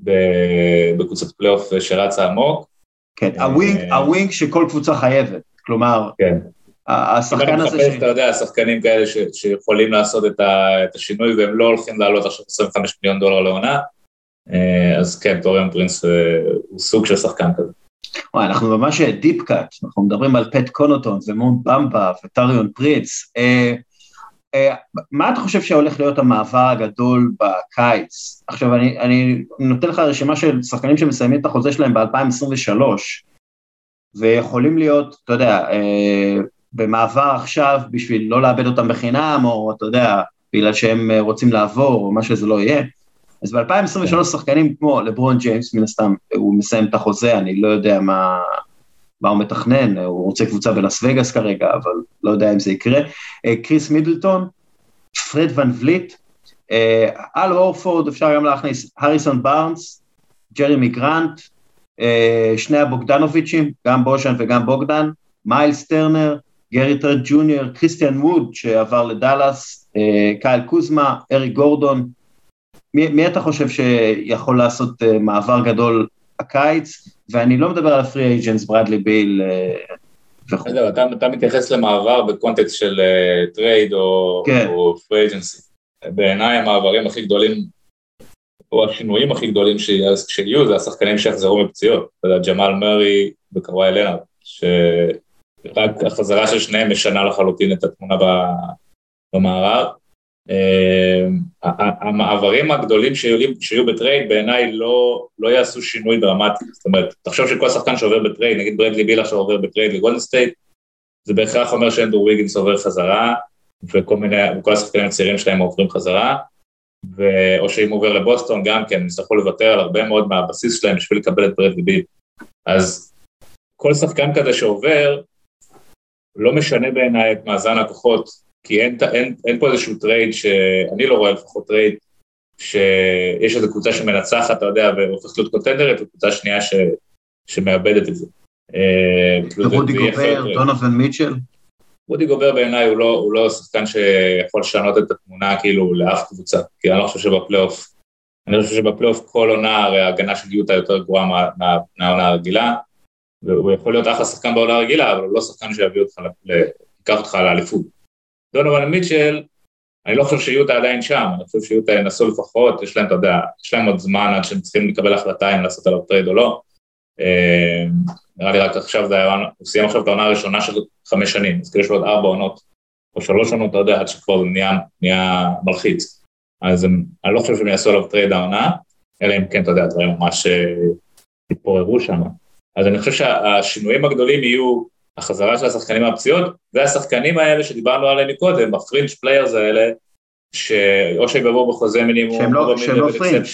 בקבוצת פלייאוף שרצה עמוק. כן, ה wing שכל קבוצה חייבת. כלומר, כן. השחקן הזה... ש... אתה יודע, שחקנים כאלה ש, שיכולים לעשות את, ה, את השינוי והם לא הולכים לעלות עכשיו 25 מיליון דולר לעונה, אה, אז כן, טוריון פרינס אה, הוא סוג של שחקן כזה. וואי, אנחנו ממש deep cut, אנחנו מדברים על פט קונוטון ומו במבה וטוריאן פרינס. אה, מה אתה חושב שהולך להיות המעבר הגדול בקיץ? עכשיו, אני, אני נותן לך רשימה של שחקנים שמסיימים את החוזה שלהם ב-2023, ויכולים להיות, אתה יודע, אה, במעבר עכשיו בשביל לא לאבד אותם בחינם, או אתה יודע, בגלל שהם אה, רוצים לעבור, או מה שזה לא יהיה. אז ב-2023 כן. שחקנים כמו לברון ג'יימס, מן הסתם, הוא מסיים את החוזה, אני לא יודע מה, מה הוא מתכנן, הוא רוצה קבוצה בלאס וגאס כרגע, אבל לא יודע אם זה יקרה. אה, קריס מידלטון, פרד ון וליט, אל הורפורד, אפשר גם להכניס, הריסון בארנס, ג'רמי גרנט, אה, שני הבוגדנוביצ'ים, גם בושן וגם בוגדן, מיילס טרנר, גרי טרנט ג'וניור, קריסטיאן ווד שעבר לדאלאס, אה, קייל קוזמה, אריק גורדון. מי, מי אתה חושב שיכול לעשות אה, מעבר גדול הקיץ? ואני לא מדבר על ה free agents, ברדלי ביל וכו'. אתה, מתייחס למעבר בקונטקסט של trade או, כן. או free agency. בעיניי המעברים הכי גדולים או השינויים הכי גדולים שיהיו זה השחקנים שיחזרו מפציעות. אתה יודע, ג'מאל מרי וקוואי לנארד, שרק החזרה של שניהם משנה לחלוטין את התמונה במערב. אה, המעברים הגדולים שיהיו, ב trade בעיניי לא, לא יעשו שינוי דרמטי, זאת אומרת, תחשוב שכל שחקן שעובר ב trade, נגיד ברדלי ביל עכשיו עובר ב trade לגולדן סטייט, זה בהכרח אומר שאנדרו ויגינס עובר חזרה, וכל מיני, וכל השחקנים הצעירים שלהם עוברים חזרה, ו... או שאם הוא עובר לבוסטון גם כן, הם יצטרכו לוותר על הרבה מאוד מהבסיס שלהם בשביל לקבל את ברדלי ביל. אז כל שחקן כזה שעובר, לא משנה בעיניי את מאזן הכוחות, כי אין, אין, אין פה איזשהו trade שאני לא רואה לפחות trade, שיש איזו קבוצה שמנצחת, אתה יודע, והופכת להיות contender ית, וקבוצה שנייה ש, שמאבדת את זה. רודי גובר, דונובן מיטשל? רודי גובר בעיניי הוא, לא, הוא לא שחקן שיכול לשנות את התמונה כאילו לאף קבוצה, כי אני לא חושב שבפלייאוף, אני חושב שבפלייאוף כל עונה הרי ההגנה של יוטה יותר גרועה מה, מהעונה הרגילה, והוא יכול להיות אחלה שחקן בעונה הרגילה, אבל הוא לא שחקן שיביא אותך, ייקח אותך לאליפות. דונובן מיטשל, אני לא חושב שיוטה עדיין שם, אני חושב שיוטה ינסו לפחות, יש להם, אתה יודע, יש להם עוד זמן עד שהם צריכים לקבל החלטה אם לעשות עליו trade או לא. אה, נראה לי רק עכשיו זה היה, הוא סיים עכשיו את העונה הראשונה של חמש שנים, אז כאילו יש לו עוד ארבע עונות, או שלוש עונות, אתה יודע, עד שכבר זה נהיה, נהיה מלחיץ. אז הם, אני לא חושב שהם יעשו עליו trade העונה, אלא אם כן, אתה יודע, דברים ממש התפוררו שם. אז אני חושב שהשינויים הגדולים יהיו החזרה של השחקנים מהפציעות, והשחקנים האלה שדיברנו עליהם מקודם, ה fringe players האלה, שאו שהם יבואו בחוזה מינימום, שהם לא, שהם לא פרינג'.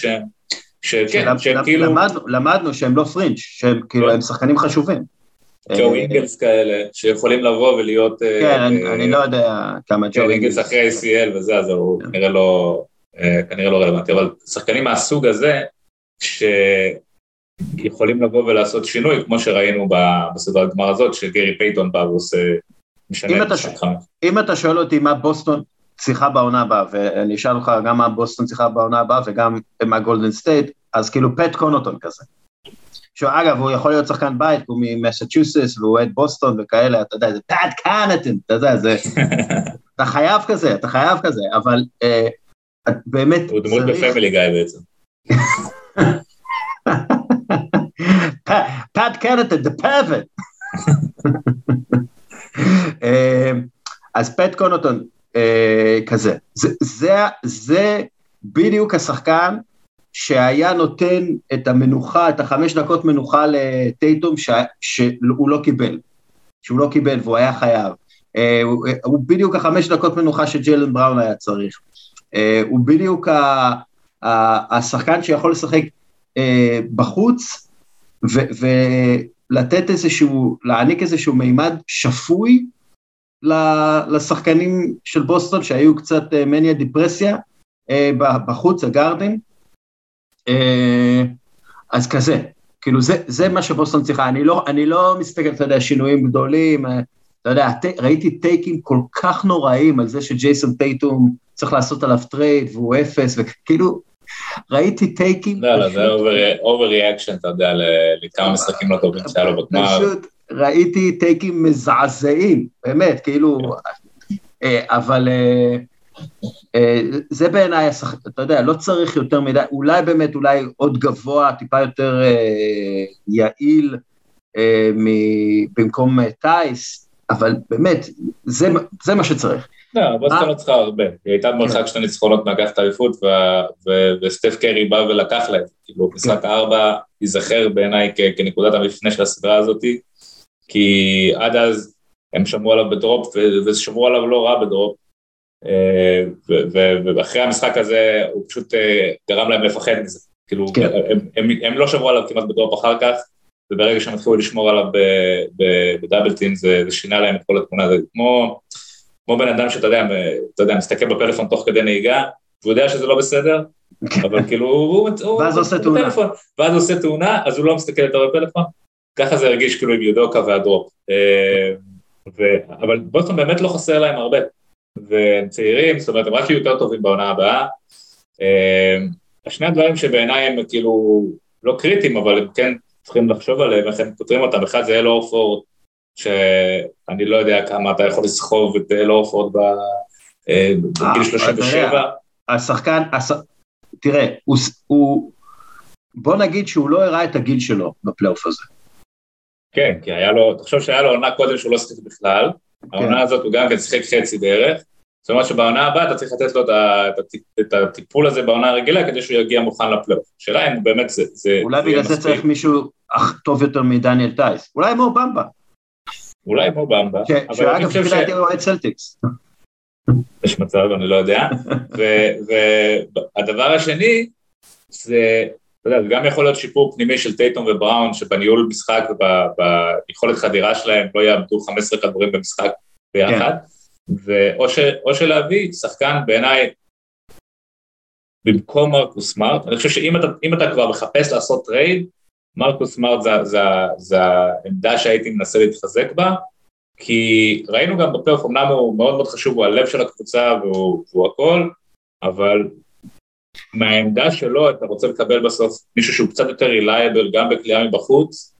שכן, שהם כאילו... למדנו, למדנו שהם לא פרינג', שהם כאילו, כן. הם שחקנים חשובים. ג'ו אינגלס כאלה, שיכולים לבוא ולהיות... אה, כן, אני לא יודע כמה ג'ו אינגלס אחרי ACL וזה, אז הוא כנראה לא... אה, כנראה לא רלוונטי, אבל שחקנים מהסוג הזה, שיכולים לבוא ולעשות שינוי, כמו שראינו בסדרת גמר הזאת, שגרי פייתון בא ועושה, משנה את המשחק. אם אתה שואל אותי מה בוסטון צריכה בעונה הבאה, ואני אשאל אותך גם מה בוסטון צריכה בעונה הבאה וגם מה גולדן סטייט, אז כאילו פט קונוטון כזה. שאגב, הוא יכול להיות שחקן בית, הוא ממסצ'וסס והוא אוהד בוסטון וכאלה, אתה יודע, זה פט קונוטון, אתה יודע, זה... אתה חייב כזה, אתה חייב כזה, אבל אה, באמת הוא דמות בפמילי גיא בעצם. פאט קנטון, the pivot. אה, אז פט קונוטון אה, כזה, זה בדיוק השחקן שהיה נותן את המנוחה, את החמש דקות מנוחה לטייטום שהוא לא קיבל, שהוא לא קיבל והוא היה חייב. Uh, הוא, הוא בדיוק החמש דקות מנוחה שג'יילן בראון היה צריך. Uh, הוא בדיוק ה, ה, השחקן שיכול לשחק בחוץ ו, ולתת איזשהו, להעניק איזשהו מימד שפוי לשחקנים של בוסטון שהיו קצת מניה דיפרסיה בחוץ, הגארדן. אז כזה, כאילו זה, זה מה שבוסטון צריכה, אני לא, אני לא מסתכל, אתה יודע, שינויים גדולים, אתה יודע, ראיתי טייקים כל כך נוראים על זה שג'ייסון טייטום צריך לעשות עליו trade והוא אפס, וכאילו, ראיתי טייקים... לא, לא, זה overreaction, אתה יודע, לכמה משחקים לא טובים שהיה לו בגמר. פשוט ראיתי טייקים מזעזעים, באמת, כאילו, אה, אבל אה, אה, זה בעיניי, אתה יודע, לא צריך יותר מדי, אולי באמת, אולי עוד גבוה, טיפה יותר יעיל במקום טייס, אבל באמת, זה, זה מה שצריך. לא, בוסטון לא צריכה הרבה, היא הייתה במרחק כן. שתי ניצחונות מהגחת האליפות, וסטף קרי בא ולקח להם, כאילו משחק הארבע ייזכר בעיניי כנקודת המפנה של הסדרה הזאתי, כי עד אז הם שמרו עליו בדרופ, ושמרו עליו לא רע בדרופ, אה, ואחרי המשחק הזה הוא פשוט אה, גרם להם לפחד מזה, כאילו כן. הם לא שמרו עליו כמעט בדרופ אחר כך, וברגע שהם התחילו לשמור עליו בדאבלטים זה, זה שינה להם את כל התמונה, זה כמו, כמו בן אדם שאתה יודע, אתה יודע, מסתכל בפלאפון תוך כדי נהיגה, והוא יודע שזה לא בסדר, אבל כאילו הוא, הוא, ואז הוא עושה תאונה, ואז הוא עושה תאונה, אז הוא לא מסתכל יותר בפלאפון, ככה זה הרגיש כאילו עם יודוקה והדרופ, אה, ו, אבל בוסטון באמת לא חסר להם הרבה, והם צעירים, זאת אומרת הם רק יהיו יותר טובים בעונה הבאה. שני הדברים שבעיניי הם כאילו לא קריטיים, אבל הם כן צריכים לחשוב עליהם, איך הם פותרים אותם, אחד זה אל אורפורד, שאני לא יודע כמה אתה יכול לסחוב את אל אורפורד בגיל 37. אה, השחקן, תראה, הוא, בוא נגיד שהוא לא הראה את הגיל שלו בפלייאוף הזה. כן, כי היה לו, תחשוב שהיה לו עונה קודם שהוא לא שיחק בכלל, העונה כן. הזאת הוא גם כן שיחק חצי דרך, זאת אומרת שבעונה הבאה אתה צריך לתת לו את הטיפול הזה בעונה הרגילה כדי שהוא יגיע מוכן לפלייאוף. השאלה אם באמת זה... זה אולי בגלל זה צריך מישהו טוב יותר מדניאל טייס, אולי מו במבה. אולי מו במבה. שאגב, לפי דעתי הוא אוהד סלטיקס. יש מצב, אני לא יודע. והדבר השני, זה, אתה יודע, זה גם יכול להיות שיפור פנימי של טייטום ובראון, שבניהול משחק וביכולת חדירה שלהם לא יאבדו 15 כדורים במשחק ביחד. כן. ואו ש, שלהביא שחקן בעיניי במקום מרקוס סמארט, אני חושב שאם אתה, אתה כבר מחפש לעשות trade, מרקוס סמארט זה, זה, זה העמדה שהייתי מנסה להתחזק בה, כי ראינו גם בפלייאוף, אמנם הוא מאוד מאוד חשוב, הוא הלב של הקבוצה והוא, והוא הכל, אבל מהעמדה שלו אתה רוצה לקבל בסוף מישהו שהוא קצת יותר רילייבל גם בקליעה מבחוץ,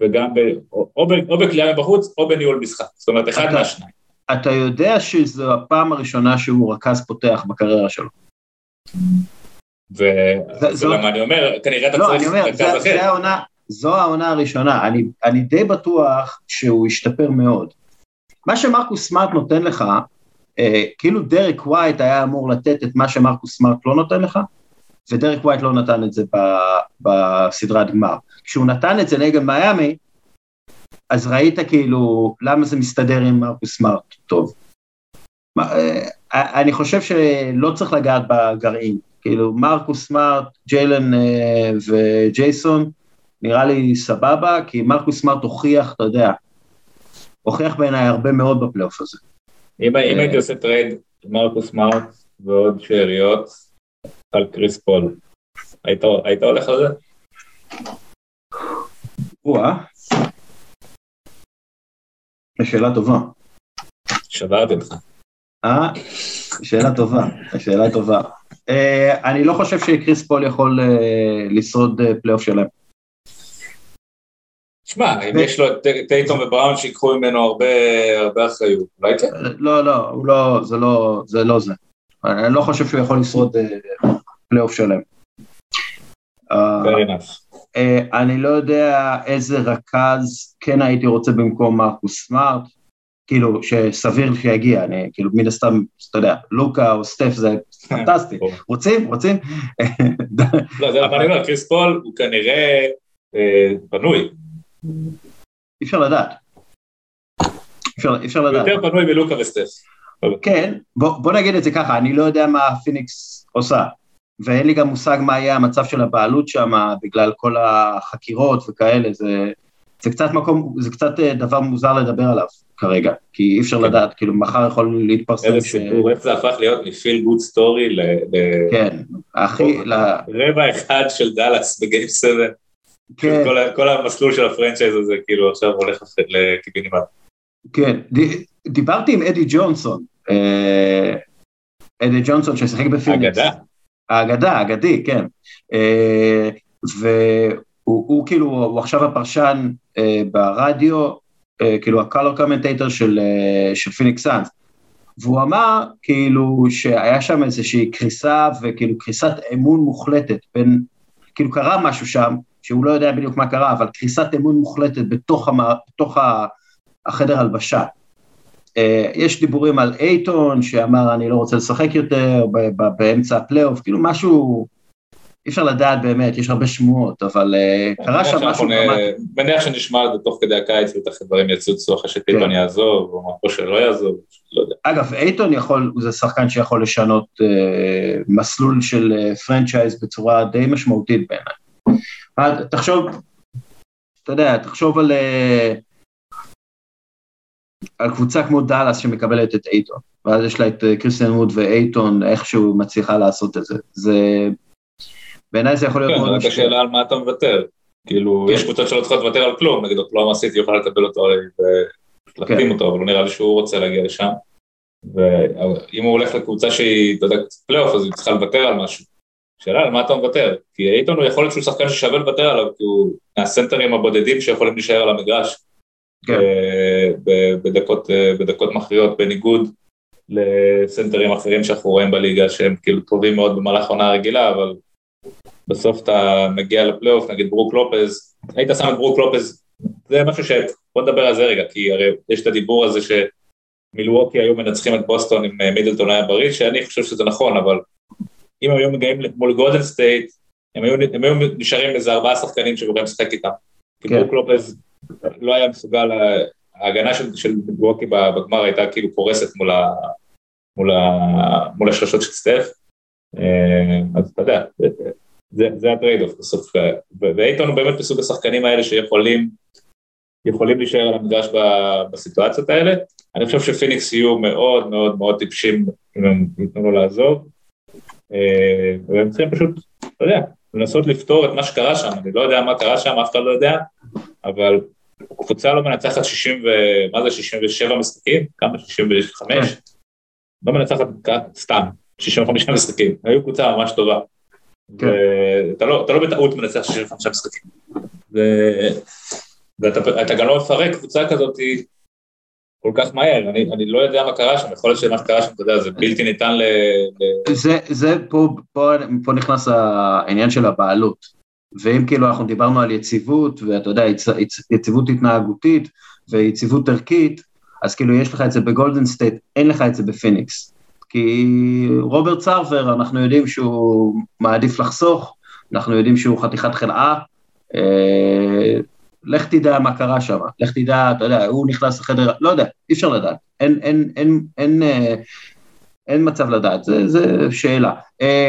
וגם ב, או, או, או בקליעה מבחוץ או בניהול משחק, זאת אומרת אחד מהשניים. אתה יודע שזו הפעם הראשונה שהוא רכז פותח בקריירה שלו. ולמה אני אומר, כנראה אתה לא, צריך רכז אחר. זו העונה הראשונה, אני, אני די בטוח שהוא השתפר מאוד. מה שמרקוס סמארט נותן לך, אה, כאילו דרק ווייט היה אמור לתת את מה שמרקוס סמארט לא נותן לך, ודרק ווייט לא נתן את זה ב, בסדרת גמר. כשהוא נתן את זה נגד מיאמי, אז ראית כאילו למה זה מסתדר עם מרקוס סמארט טוב. אה, אני חושב שלא צריך לגעת בגרעין, כאילו מרקוס סמארט, ג'יילן אה, וג'ייסון, נראה לי סבבה, כי מרקוס סמארט הוכיח, אתה יודע, הוכיח בעיניי הרבה מאוד בפלייאוף הזה. אם הייתי עושה trade מרקוס סמארט ועוד שאריות על קריס פול, היית הולך על זה? וואה. שאלה טובה. שברתי אותך. אה? שאלה טובה, שאלה טובה. אה, אני לא חושב שקריס פול יכול אה, לשרוד אה, פלייאוף שלם. שמע, אם יש לו את טייטום ובראון שיקחו ממנו הרבה, הרבה אחריות, אולי כן? לא, לא, הוא לא, זה לא זה. לא זה. אני לא חושב שהוא יכול לשרוד פלייאוף שלם. Fair enough. אני לא יודע איזה רכז כן הייתי רוצה במקום מרקוס סמארט. כאילו, שסביר שיגיע, אני כאילו מן הסתם, אתה יודע, לוקה או סטף זה פנטסטי. רוצים? רוצים? לא, זה מה אני אומר, קריס פול הוא כנראה פנוי. אי אפשר לדעת. אי אפשר לדעת. יותר פנוי מלוקה וסטף. כן, בוא נגיד את זה ככה, אני לא יודע מה פיניקס עושה. ואין לי גם מושג מה יהיה המצב של הבעלות שם, בגלל כל החקירות וכאלה, זה, זה קצת מקום, זה קצת דבר מוזר לדבר עליו. כרגע, כי אי אפשר כן. לדעת, כאילו מחר יכול להתפרסם איזה סיפור, איך זה הפך להיות מ feel good story ל... כן, הכי... רבע אחד של דאלאס ב game seven. כן. כל המסלול של ה franchise הזה כאילו עכשיו הולך לקיבינימט. כן, דיברתי עם אדי ג'ונסון, אה, אדי ג'ונסון ששיחק בפיניקס. אגדה. האגדה, אגדי, כן. אה, והוא כאילו, הוא עכשיו הפרשן אה, ברדיו אה, כאילו ה color commentator של, פיניקס סאנס. והוא אמר כאילו שהיה שם איזושהי קריסה וכאילו קריסת אמון מוחלטת בין, כאילו קרה משהו שם, שהוא לא יודע בדיוק מה קרה, אבל קריסת אמון מוחלטת בתוך, המ, בתוך החדר הלבשה. אה, יש דיבורים על אייטון שאמר אני לא רוצה לשחק יותר באמצע הפלייאוף, כאילו משהו אי אפשר לדעת באמת, יש הרבה שמועות, אבל אה, קרה שם משהו דרמטי. מניח שנשמע את זה תוך כדי הקיץ, בטח הדברים יצוצו אחרי שאייטון כן. יעזוב, או שלא יעזוב, לא יודע. אגב, אייטון יכול, זה שחקן שיכול לשנות אה, מסלול של franchise בצורה די משמעותית בעיניי. תחשוב, אתה יודע, תחשוב על... על קבוצה כמו דאלאס שמקבלת את אייטון, ואז יש לה את קריסטיאן ווד ואייטון, איכשהו מצליחה לעשות את זה. זה בעיניי זה יכול להיות כן, מאוד. כן, רק השאלה על מה אתה מוותר. כאילו, כן. יש קבוצות שלא צריכות לוותר על כלום, נגיד אוקלהומה סיטי יכולה לקבל אותו ולהקדים כן. אותו, אבל לא נראה לי שהוא רוצה להגיע לשם. ואם הוא הולך לקבוצה שהיא, אתה יודע, פלייאוף, אז היא צריכה לוותר על משהו. שאלה על מה אתה מוותר, כי אייטון הוא יכול להיות שהוא שחקן ששווה לוותר עליו, כי הוא מהסנטרים הבודדים שיכולים להישאר על המגרש כן. בדקות, בדקות מכריעות, בניגוד לסנטרים אחרים שאנחנו רואים בליגה שהם כאילו טובים מאוד במהלך העונה הרגילה, אבל בסוף אתה מגיע לפלייאוף, נגיד ברוק לופז, היית שם את ברוק לופז, זה משהו ש... בוא נדבר על זה רגע, כי הרי יש את הדיבור הזה שמילווקי היו מנצחים את בוסטון אם אה, מידלטון היה בריא, שאני חושב שזה נכון, אבל אם היו מגיעים מול גולדן סטייט, הם היו, הם היו נשארים איזה ארבעה שחקנים שיכולים לשחק איתם. כי כן. ברוק לופז לא היה מסוגל, ההגנה של, של מילווקי בגמר הייתה כאילו קורסת מול, ה, מול, ה, מול השלושות של סטף. אה, אז אתה יודע, זה, זה ה trade off בסוף, ואייטון הוא באמת מסוג השחקנים האלה שיכולים יכולים להישאר על המגרש בסיטואציות האלה. אני חושב שפיניקס יהיו מאוד מאוד מאוד טיפשים אם הם ייתנו לו לעזוב, אה, והם צריכים פשוט, אתה יודע, לנסות לפתור את מה שקרה שם, אני לא יודע מה קרה שם, אף אחד לא יודע, אבל קבוצה לא מנצחת 60 ו... מה זה 67 משחקים? כמה? 65? כן. לא מנצחת סתם, 65 משחקים, היו קבוצה ממש טובה. כן. ואתה לא, לא בטעות מנצח 65 משחקים. ואתה גם לא מפרק קבוצה כזאת כל כך מהר, אני, אני לא יודע מה קרה שם, יכול להיות שמה שקרה שם, אתה יודע, זה בלתי ניתן ל... זה, זה פה, פה, פה נכנס העניין של הבעלות, ואם כאילו אנחנו דיברנו על יציבות, ואתה יודע, יצ, יציבות התנהגותית ויציבות ערכית, אז כאילו יש לך את זה בגולדן סטייט, אין לך את זה בפיניקס. כי רוברט סרבר, אנחנו יודעים שהוא מעדיף לחסוך, אנחנו יודעים שהוא חתיכת חלאה, אה, לך תדע מה קרה שם, לך תדע, אתה יודע, הוא נכנס לחדר, לא יודע, אי אפשר לדעת, אין, אין, אין, אין, אה, אין מצב לדעת, זה שאלה.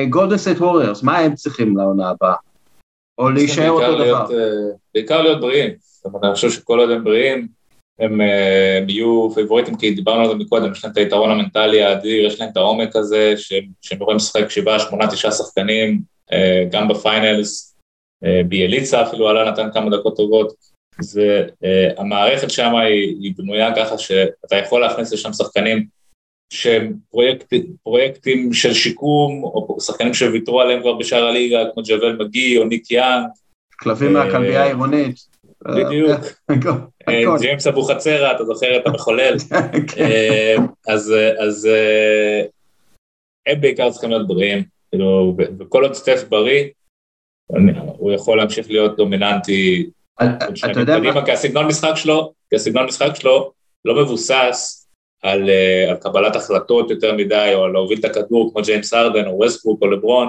גולדן סטייט ווריורס, מה הם צריכים לעונה הבאה? או להישאר אותו להיות, דבר? Uh, בעיקר להיות בריאים, זאת אומרת, אני חושב שכל עוד הם בריאים, הם uh, יהיו פייבוריטים, כי דיברנו על זה מקודם, יש להם את היתרון המנטלי האדיר, יש להם את העומק הזה, שהם יכולים לשחק שבעה, שמונה, תשעה שחקנים, uh, גם בפיינלס, ביאליצה אפילו עלה נתן כמה דקות טובות, זה, המערכת שם היא, היא בנויה ככה שאתה יכול להכניס לשם שחקנים שהם פרויקט, פרויקטים של שיקום, או שחקנים שוויתרו עליהם כבר בשאר הליגה, כמו ג'אוול מגי או ניק יאנג. כלבים מהכלבייה העירונית. בדיוק. אה, ג'יימס אבוחצירא, אתה זוכר את המחולל. כן. אה, אז אה, הם בעיקר צריכים להיות בריאים, כאילו, וכל עוד סטף בריא, הוא יכול להמשיך להיות דומיננטי. אתה יודע מה? כי הסגנון משחק שלו לא מבוסס על, uh, על קבלת החלטות יותר מדי, או על להוביל את הכדור כמו ג'יימס הארדן או ווסטבוק או לברון,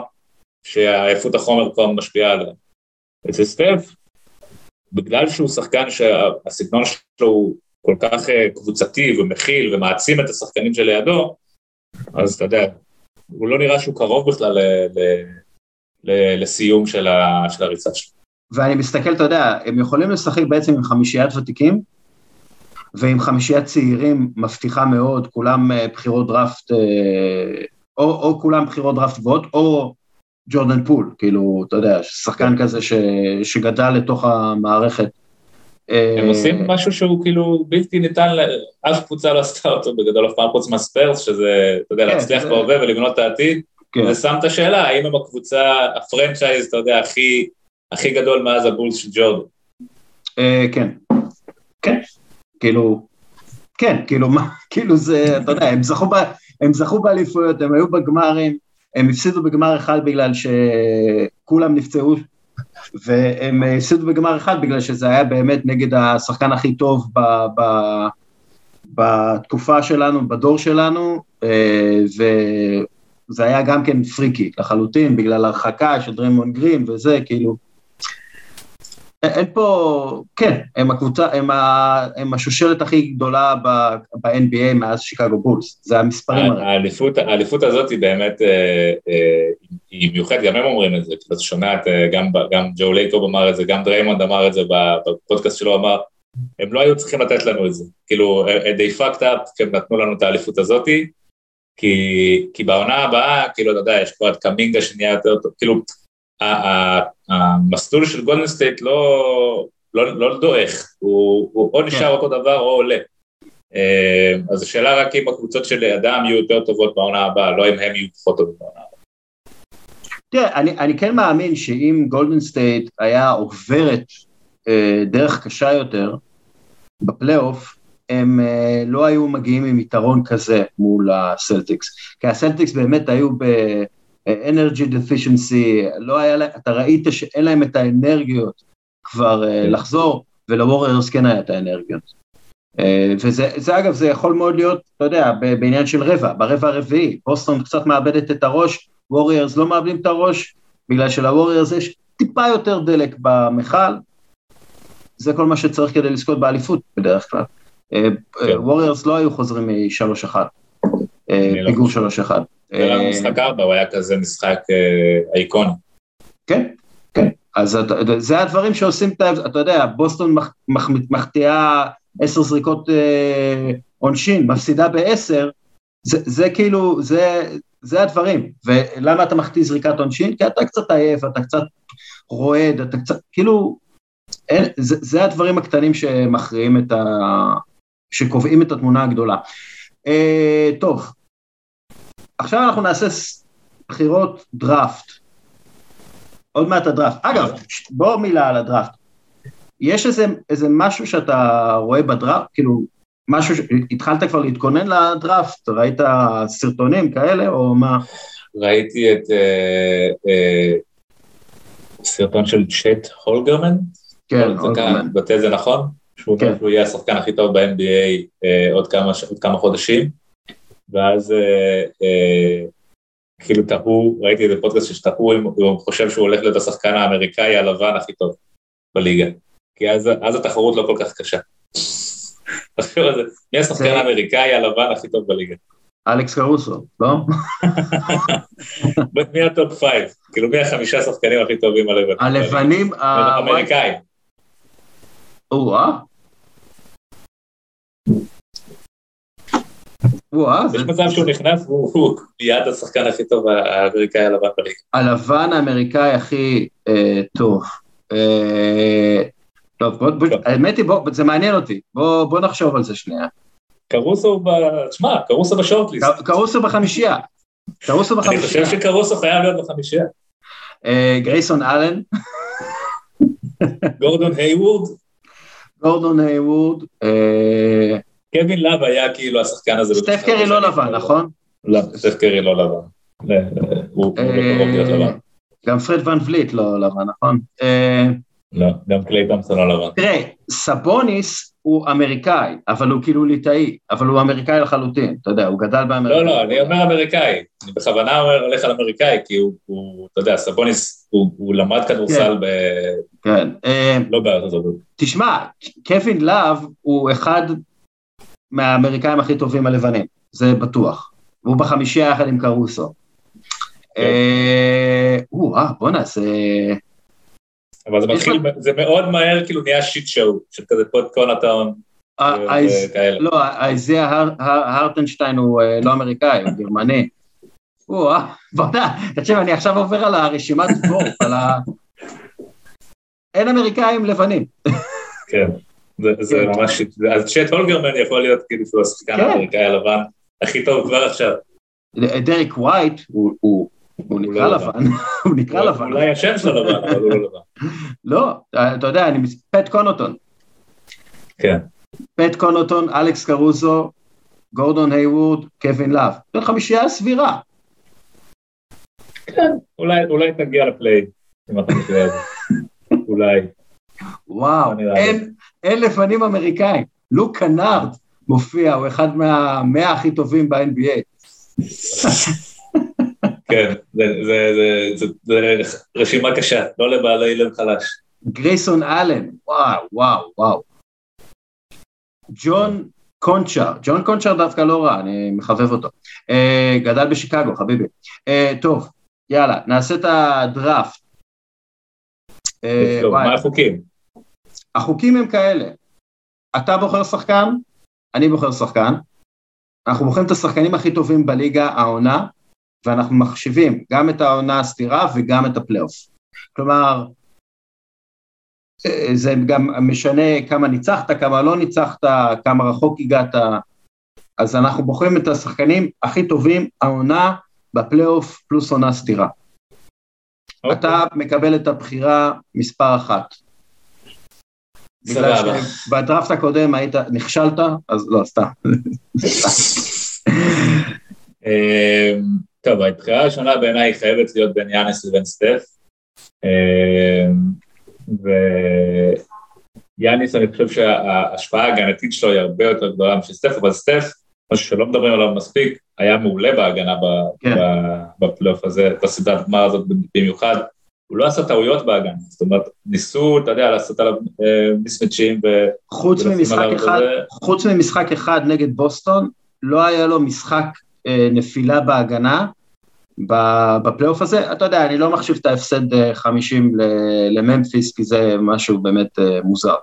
שעייפות החומר כבר משפיעה עליהם. אצל סטף, בגלל שהוא שחקן שהסגנון שלו הוא כל כך uh, קבוצתי ומכיל ומעצים את השחקנים שלידו, אז אתה יודע, הוא לא נראה שהוא קרוב בכלל ל, ל, ל, לסיום של, ה, של הריצה שלו. ואני מסתכל, אתה יודע, הם יכולים לשחק בעצם עם חמישיית ותיקים, ועם חמישיית צעירים מבטיחה מאוד, כולם אה, בחירות דראפט, אה, או, או כולם בחירות דראפט גבוהות, או ג'ורדן פול, כאילו, אתה יודע, שחקן כזה ש, שגדל לתוך המערכת. אה, הם עושים משהו שהוא כאילו בלתי ניתן, אף קבוצה לא עשתה אותו בגדול אף פעם חוץ מהספיירס, שזה, אתה יודע, כן, להצליח בהווה ולבנות את העתיד. כן. ושם את השאלה, האם הם הקבוצה, ה franchise, אתה יודע, הכי, הכי גדול מאז הבולס של ג'ורדן. כן, כן. כאילו, כן, כאילו, מה, כאילו זה, אתה יודע, הם זכו, הם זכו באליפויות, הם היו בגמרים, הם הפסידו בגמר אחד בגלל שכולם נפצעו, והם הפסידו בגמר אחד בגלל שזה היה באמת נגד השחקן הכי טוב ב, ב, בתקופה שלנו, בדור שלנו, אה, וזה היה גם כן פריקי לחלוטין, בגלל הרחקה של דרימון גרין וזה, כאילו, אין פה, כן, הם הקבוצה, הם, ה, הם השושלת הכי גדולה ב-NBA מאז שיקגו בולס, זה המספרים הרי. האליפות, האליפות הזאת היא באמת, אה, אה, היא מיוחדת, גם הם אומרים את זה, שומע את, אה, גם, גם ג'ו לייקוב אמר את זה, גם דריימונד אמר את זה בפודקאסט שלו, אמר, הם לא היו צריכים לתת לנו את זה, כאילו, they fucked up, כי הם נתנו לנו את האליפות הזאתי, כי, כי בעונה הבאה, כאילו, אתה יודע, יש כבר את קמינגה שנהיה יותר טוב, כאילו, המסלול של גולדן סטייט לא, לא, לא דועך, הוא, הוא או נשאר כן. אותו דבר או עולה. אה, אז השאלה רק אם הקבוצות שלידם יהיו יותר טובות בעונה הבאה, לא אם הם יהיו פחות טובים בעונה הבאה. תראה, אני, אני כן מאמין שאם גולדן סטייט היה עוברת אה, דרך קשה יותר בפלייאוף, הם אה, לא היו מגיעים עם יתרון כזה מול הסלטיקס. כי הסלטיקס באמת היו ב... energy deficiency, לא היה להם, אתה ראית שאין להם את האנרגיות כבר uh, לחזור, ול-ווריירס כן היה את האנרגיות. Uh, וזה זה, אגב, זה יכול מאוד להיות, אתה יודע, בעניין של רבע, ברבע הרביעי, בוסטון קצת מאבדת את הראש, ווריירס לא מאבדים את הראש, בגלל שלווריירס יש טיפה יותר דלק במכל, זה כל מה שצריך כדי לזכות באליפות בדרך כלל. ווריירס uh, כן. לא היו חוזרים מ-3-1, לא פיגור 3-1. אה, משחק ארבע, הוא היה כזה משחק אה, איקוני. כן, כן. אז זה הדברים שעושים את ה... אתה יודע, בוסטון מחטיאה עשר זריקות אה, עונשין, מפסידה בעשר, זה, זה כאילו, זה, זה הדברים. ולמה אתה מחטיא זריקת עונשין? כי אתה קצת עייף, אתה קצת רועד, אתה קצת, כאילו, אין, זה, זה הדברים הקטנים שמכריעים את ה... שקובעים את התמונה הגדולה. אה, טוב, עכשיו אנחנו נעשה בחירות דראפט. עוד מעט הדראפט. אגב, בוא מילה על הדראפט. יש איזה, איזה משהו שאתה רואה בדראפט, כאילו, משהו, התחלת כבר להתכונן לדראפט, ראית סרטונים כאלה, או מה? ראיתי את אה, אה, סרטון של צ'ט הולגרמן. כן, הולמגרן. מבטא את זה נכון? שהוא כן. יהיה השחקן הכי טוב ב-NBA אה, עוד, כמה, עוד כמה חודשים, ואז אה, אה, כאילו תהו, ראיתי איזה פודקאסט שתהו אם הוא חושב שהוא הולך להיות השחקן האמריקאי הלבן הכי טוב בליגה, כי אז, אז התחרות לא כל כך קשה. תחשוב על זה, מי השחקן האמריקאי הלבן הכי טוב בליגה? אלכס קרוסו, לא? מי ה top five? כאילו מי החמישה שחקנים הכי טובים הלבנים? הלבנים... האמריקאים. או-אה. יש מצב שהוא נכנס והוא מיד השחקן הכי טוב האמריקאי הלבן בליגה. הלבן האמריקאי הכי אה, טוב. אה, טוב, האמת היא, זה מעניין אותי, בוא נחשוב על זה שנייה. קרוסו, ב... תשמע, קרוסו בשורטליסט. קרוסו בחמישייה. קרוסו בחמישייה. אני חושב שקרוסו חייב להיות בחמישייה. אה, גרייסון אלן. גורדון היוורד. גורדון היוורד. אה, קווין לאב היה כאילו השחקן הזה. סטף קרי לא לבן, נכון? לא, סטף קרי לא לבן. הוא לא קרוב להיות לבן. גם פרד ון וליט לא לבן, נכון? לא, גם קליי תומסון לא לבן. תראה, סבוניס הוא אמריקאי, אבל הוא כאילו ליטאי, אבל הוא אמריקאי לחלוטין, אתה יודע, הוא גדל באמריקה. לא, לא, אני אומר אמריקאי, אני בכוונה אומר הולך על אמריקאי, כי הוא, הוא אתה יודע, סבוניס, הוא, הוא למד כדורסל כן. ב... כן. אה, לא בארצות הברית. תשמע, קווין לאב הוא אחד מהאמריקאים הכי טובים הלבנים, זה בטוח. הוא בחמישייה יחד עם קרוסו. כן. אה, בואנה, זה... אבל זה מתחיל, זה מאוד מהר כאילו נהיה shit show, של כזה פוד קונאטאון וכאלה. לא, איזיה הרטנשטיין הוא אה, לא אמריקאי, הוא גרמני. בוא'נה, תקשיב, אני עכשיו עובר על הרשימת וורף, על ה... אין אמריקאים לבנים. כן, זה כן. ממש, אז צ'ט הולגרמן יכול להיות כאילו שהוא השחקן כן. האמריקאי הלבן הכי טוב כבר עכשיו. דריק ווייט הוא הוא נקרא לא לבן, הוא נקרא לבן. אולי השם שלו לבן, אבל הוא לא לבן. לא, אתה יודע, אני... פט קונוטון. כן. פט קונוטון, אלכס קרוזו, גורדון היוורד, קווין לאב. זו חמישייה סבירה. כן, אולי תגיע לפליי, אם אתה מתחיל אולי. וואו, אין לפנים אמריקאים. לוק קנארד מופיע, הוא אחד מהמאה הכי טובים ב-NBA. כן, זה רשימה קשה, לא לבעלי לב חלש. גרייסון אלן, וואו, וואו, וואו. ג'ון קונצ'ר, ג'ון קונצ'ר דווקא לא רע, אני מחבב אותו. Uh, גדל בשיקגו, חביבי. Uh, טוב, יאללה, נעשה את הדראפט. Uh, טוב, מה החוקים? החוקים הם כאלה, אתה בוחר שחקן, אני בוחר שחקן, אנחנו בוחרים את השחקנים הכי טובים בליגה העונה, ואנחנו מחשיבים גם את העונה הסתירה וגם את הפלייאוף. כלומר, זה גם משנה כמה ניצחת, כמה לא ניצחת, כמה רחוק הגעת, אז אנחנו בוחרים את השחקנים הכי טובים, העונה בפלייאוף פלוס עונה סתירה. Okay. אוקיי. אתה מקבל את הבחירה מספר אחת. סבבה. בדראפט הקודם היית, נכשלת, אז לא, סתם. טוב, הבחירה הראשונה בעיניי חייבת להיות בין יאנס לבין סטף. אמ, ויאניס, אני חושב שההשפעה ההגנתית שלו היא הרבה יותר גדולה משל סטף, אבל סטף, משהו שלא מדברים עליו מספיק, היה מעולה בהגנה כן. בפלייאוף הזה, בסדרת גמר הזאת במיוחד. הוא לא עשה טעויות בהגנה, זאת אומרת, ניסו, אתה יודע, לעשות עליו מיסמצ'ים ו... חוץ ממשחק אחד, חוץ ממשחק אחד נגד בוסטון, לא היה לו משחק אה, נפילה בהגנה בפלייאוף הזה. אתה יודע, אני לא מחשיב את ההפסד 50 אה, לממפיס, כי זה משהו באמת אה, מוזר.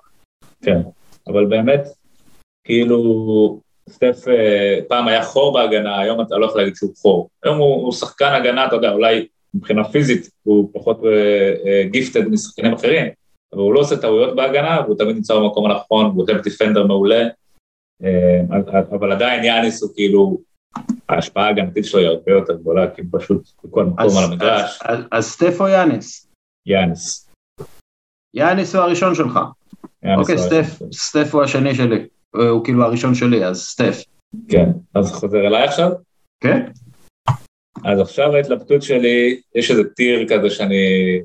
כן, אבל באמת, כאילו, סטף פעם היה חור בהגנה, היום אתה לא יכול להגיד שהוא חור. היום הוא, הוא שחקן הגנה, אתה יודע, אולי מבחינה פיזית הוא פחות gifted משחקנים אחרים, אבל הוא לא עושה טעויות בהגנה, והוא תמיד נמצא במקום הנכון, הוא type defender מעולה, אבל עדיין יאניס הוא כאילו ההשפעה ההגנתית שלו היא הרבה יותר גדולה, כי הוא פשוט בכל מקום על המגרש. אז סטף או יאניס? יאניס. יאניס הוא הראשון שלך. אוקיי, סטף הוא השני שלי, הוא כאילו הראשון שלי, אז סטף. כן, אז חוזר אליי עכשיו? כן. אז עכשיו ההתלבטות שלי, יש איזה טיר כזה שאני,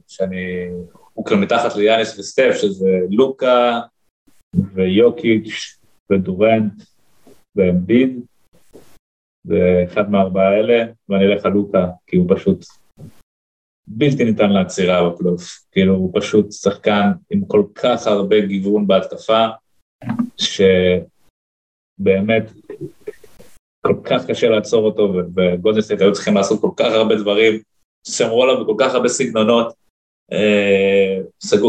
שאני, הוא כאילו מתחת ליאניס וסטף, שזה לוקה ויוקיץ' ודורנט ואמביד, זה אחד מהארבעה האלה, ואני אלך על לוקה, כי הוא פשוט בלתי ניתן לעצירה בפלייאוף. כאילו, הוא פשוט שחקן עם כל כך הרבה גיוון בהתקפה, שבאמת כל כך קשה לעצור אותו, וגולדנסטייט היו צריכים לעשות כל כך הרבה דברים, שמרו עליו בכל כך הרבה סגנונות, אה,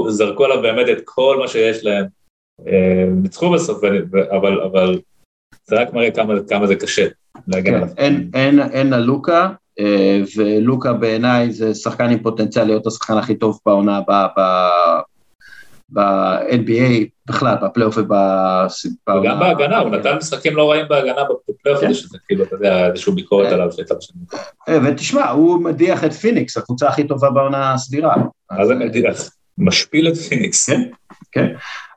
זרקו עליו באמת את כל מה שיש להם. אה, ניצחו בסוף, אבל, אבל זה רק מראה כמה, כמה זה קשה להגן כן, עליו. אין, אין, אין על לוקה, אה, ולוקה בעיניי זה שחקן עם פוטנציאל להיות השחקן הכי טוב בעונה ב-NBA בכלל, בפלייאוף ובעונה... וגם בהגנה, הוא נתן משחקים לא רעים בהגנה בפלייאוף הזה, כן. שזה כאילו, אתה יודע, איזושהי ביקורת עליו שהייתה בשנים. ותשמע, הוא מדיח את פיניקס, הקבוצה הכי טובה בעונה הסדירה. מה זה מדיח? משפיל את פיניקס. כן, כן.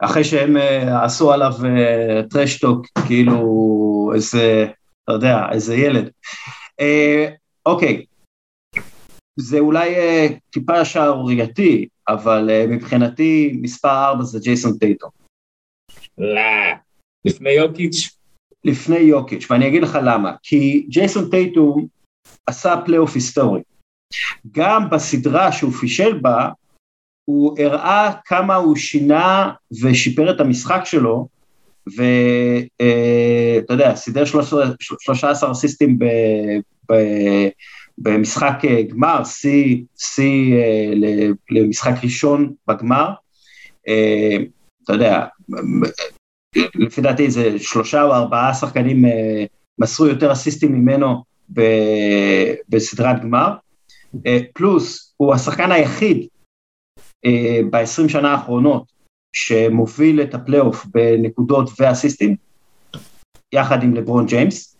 אחרי שהם אה, עשו עליו trash talk, אה, כאילו איזה, אתה יודע, איזה ילד. אה, אוקיי, זה אולי טיפה שערורייתי, אבל מבחינתי מספר 4 זה ג'ייסון טייטום. לא, לפני יוקיץ'? לפני יוקיץ', ואני אגיד לך למה. כי ג'ייסון טייטום עשה פלייאוף היסטורי. גם בסדרה שהוא פישל בה, הוא הראה כמה הוא שינה ושיפר את המשחק שלו, ואתה אה, יודע, סידר 13 אסיסטים במשחק אה, גמר, שיא אה, למשחק ראשון בגמר. אתה יודע, לפי דעתי זה שלושה או ארבעה שחקנים מסרו יותר אסיסטים ממנו בסדרת גמר, פלוס הוא השחקן היחיד אה, ב-20 שנה האחרונות, שמוביל את הפלייאוף בנקודות ואסיסטים, יחד עם לברון ג'יימס,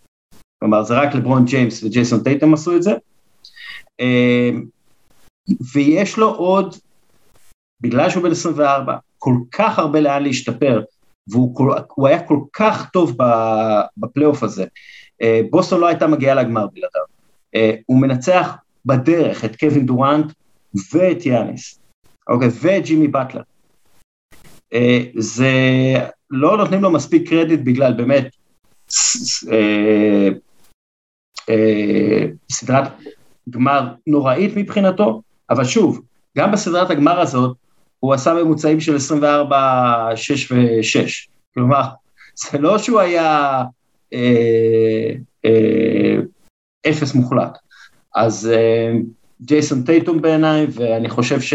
כלומר זה רק לברון ג'יימס וג'ייסון טייטום עשו את זה, אה, ויש לו עוד, בגלל שהוא בן 24, כל כך הרבה לאן להשתפר, והוא היה כל כך טוב בפלייאוף הזה. אה, בוסטון לא הייתה מגיעה לגמר בלעדיו. הוא מנצח בדרך את קווין דורנט ואת יאניס. אוקיי, וג'ימי באטלר. אה, זה, לא נותנים לו מספיק קרדיט בגלל באמת אה, אה, סדרת גמר נוראית מבחינתו, אבל שוב, גם בסדרת הגמר הזאת הוא עשה ממוצעים של 24, 6 ו-6. כלומר, זה לא שהוא היה אפס מוחלט. אז ג'ייסון טייטום בעיניי, ואני חושב ש...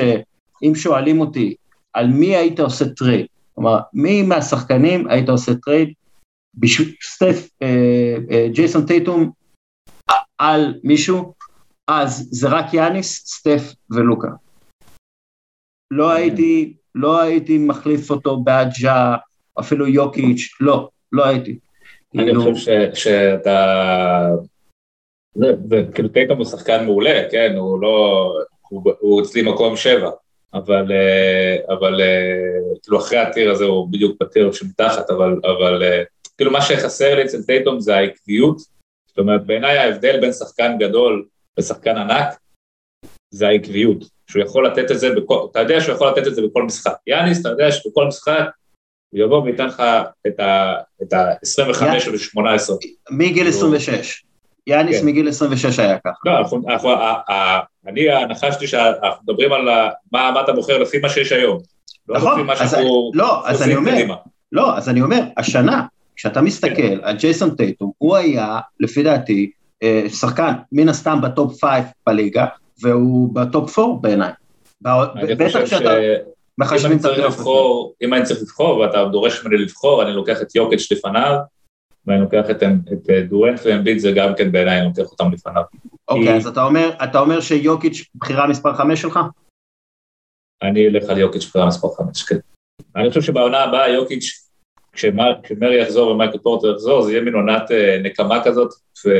אם שואלים אותי על מי היית עושה טרייד, כלומר, מי מהשחקנים היית עושה טרייד, בשביל סטף, אה, אה, ג'ייסון טייטום על מישהו, אז זה רק יאניס, סטף ולוקה. לא הייתי, לא הייתי מחליף אותו בג'ה, אפילו יוקיץ', לא, לא הייתי. אני כאילו... חושב שאתה... וכאילו טייטום הוא שחקן מעולה, כן? הוא לא... הוא אצלי מקום שבע. אבל, אה, אבל אה, כאילו אחרי הטיר הזה הוא בדיוק בטיר שמתחת, אבל, אבל אה, כאילו מה שחסר לי אצל טייטום זה העקביות, זאת אומרת בעיניי ההבדל בין שחקן גדול לשחקן ענק זה העקביות, שהוא יכול לתת את זה, בכל, אתה יודע שהוא יכול לתת את זה בכל משחק, יאניס אתה יודע שבכל משחק הוא יבוא וייתן לך את ה-25 או ה-18. מגיל 26. יאניס כן. מגיל 26 היה ככה. לא, אני ניחשתי שאנחנו מדברים על מה, מה אתה בוחר לפי מה שיש היום. לא נכון, אז, לא, אז אני אומר, קדימה. לא, אז אני אומר, השנה, כשאתה מסתכל כן. על ג'ייסון טייטום, הוא היה, לפי דעתי, אה, שחקן מן הסתם בטופ 5 בליגה, והוא בטופ 4 בעיניי. בטח כשאתה מחשבים את הפלייאוף. אם אני צריך לבחור, ואתה דורש ממני לבחור, אני לוקח את יוקץ' לפניו, ואני לוקח את, את דורנט ואמביט, זה גם כן בעיניי, אני לוקח אותם לפניו. אוקיי, okay, אז אתה אומר, אתה אומר שיוקיץ' בחירה מספר 5 שלך? אני אלך על יוקיץ' בחירה מספר 5, כן. אני חושב שבעונה הבאה יוקיץ', כשמרי יחזור ומייקל פורטר יחזור, זה יהיה מין עונת אה, נקמה כזאת,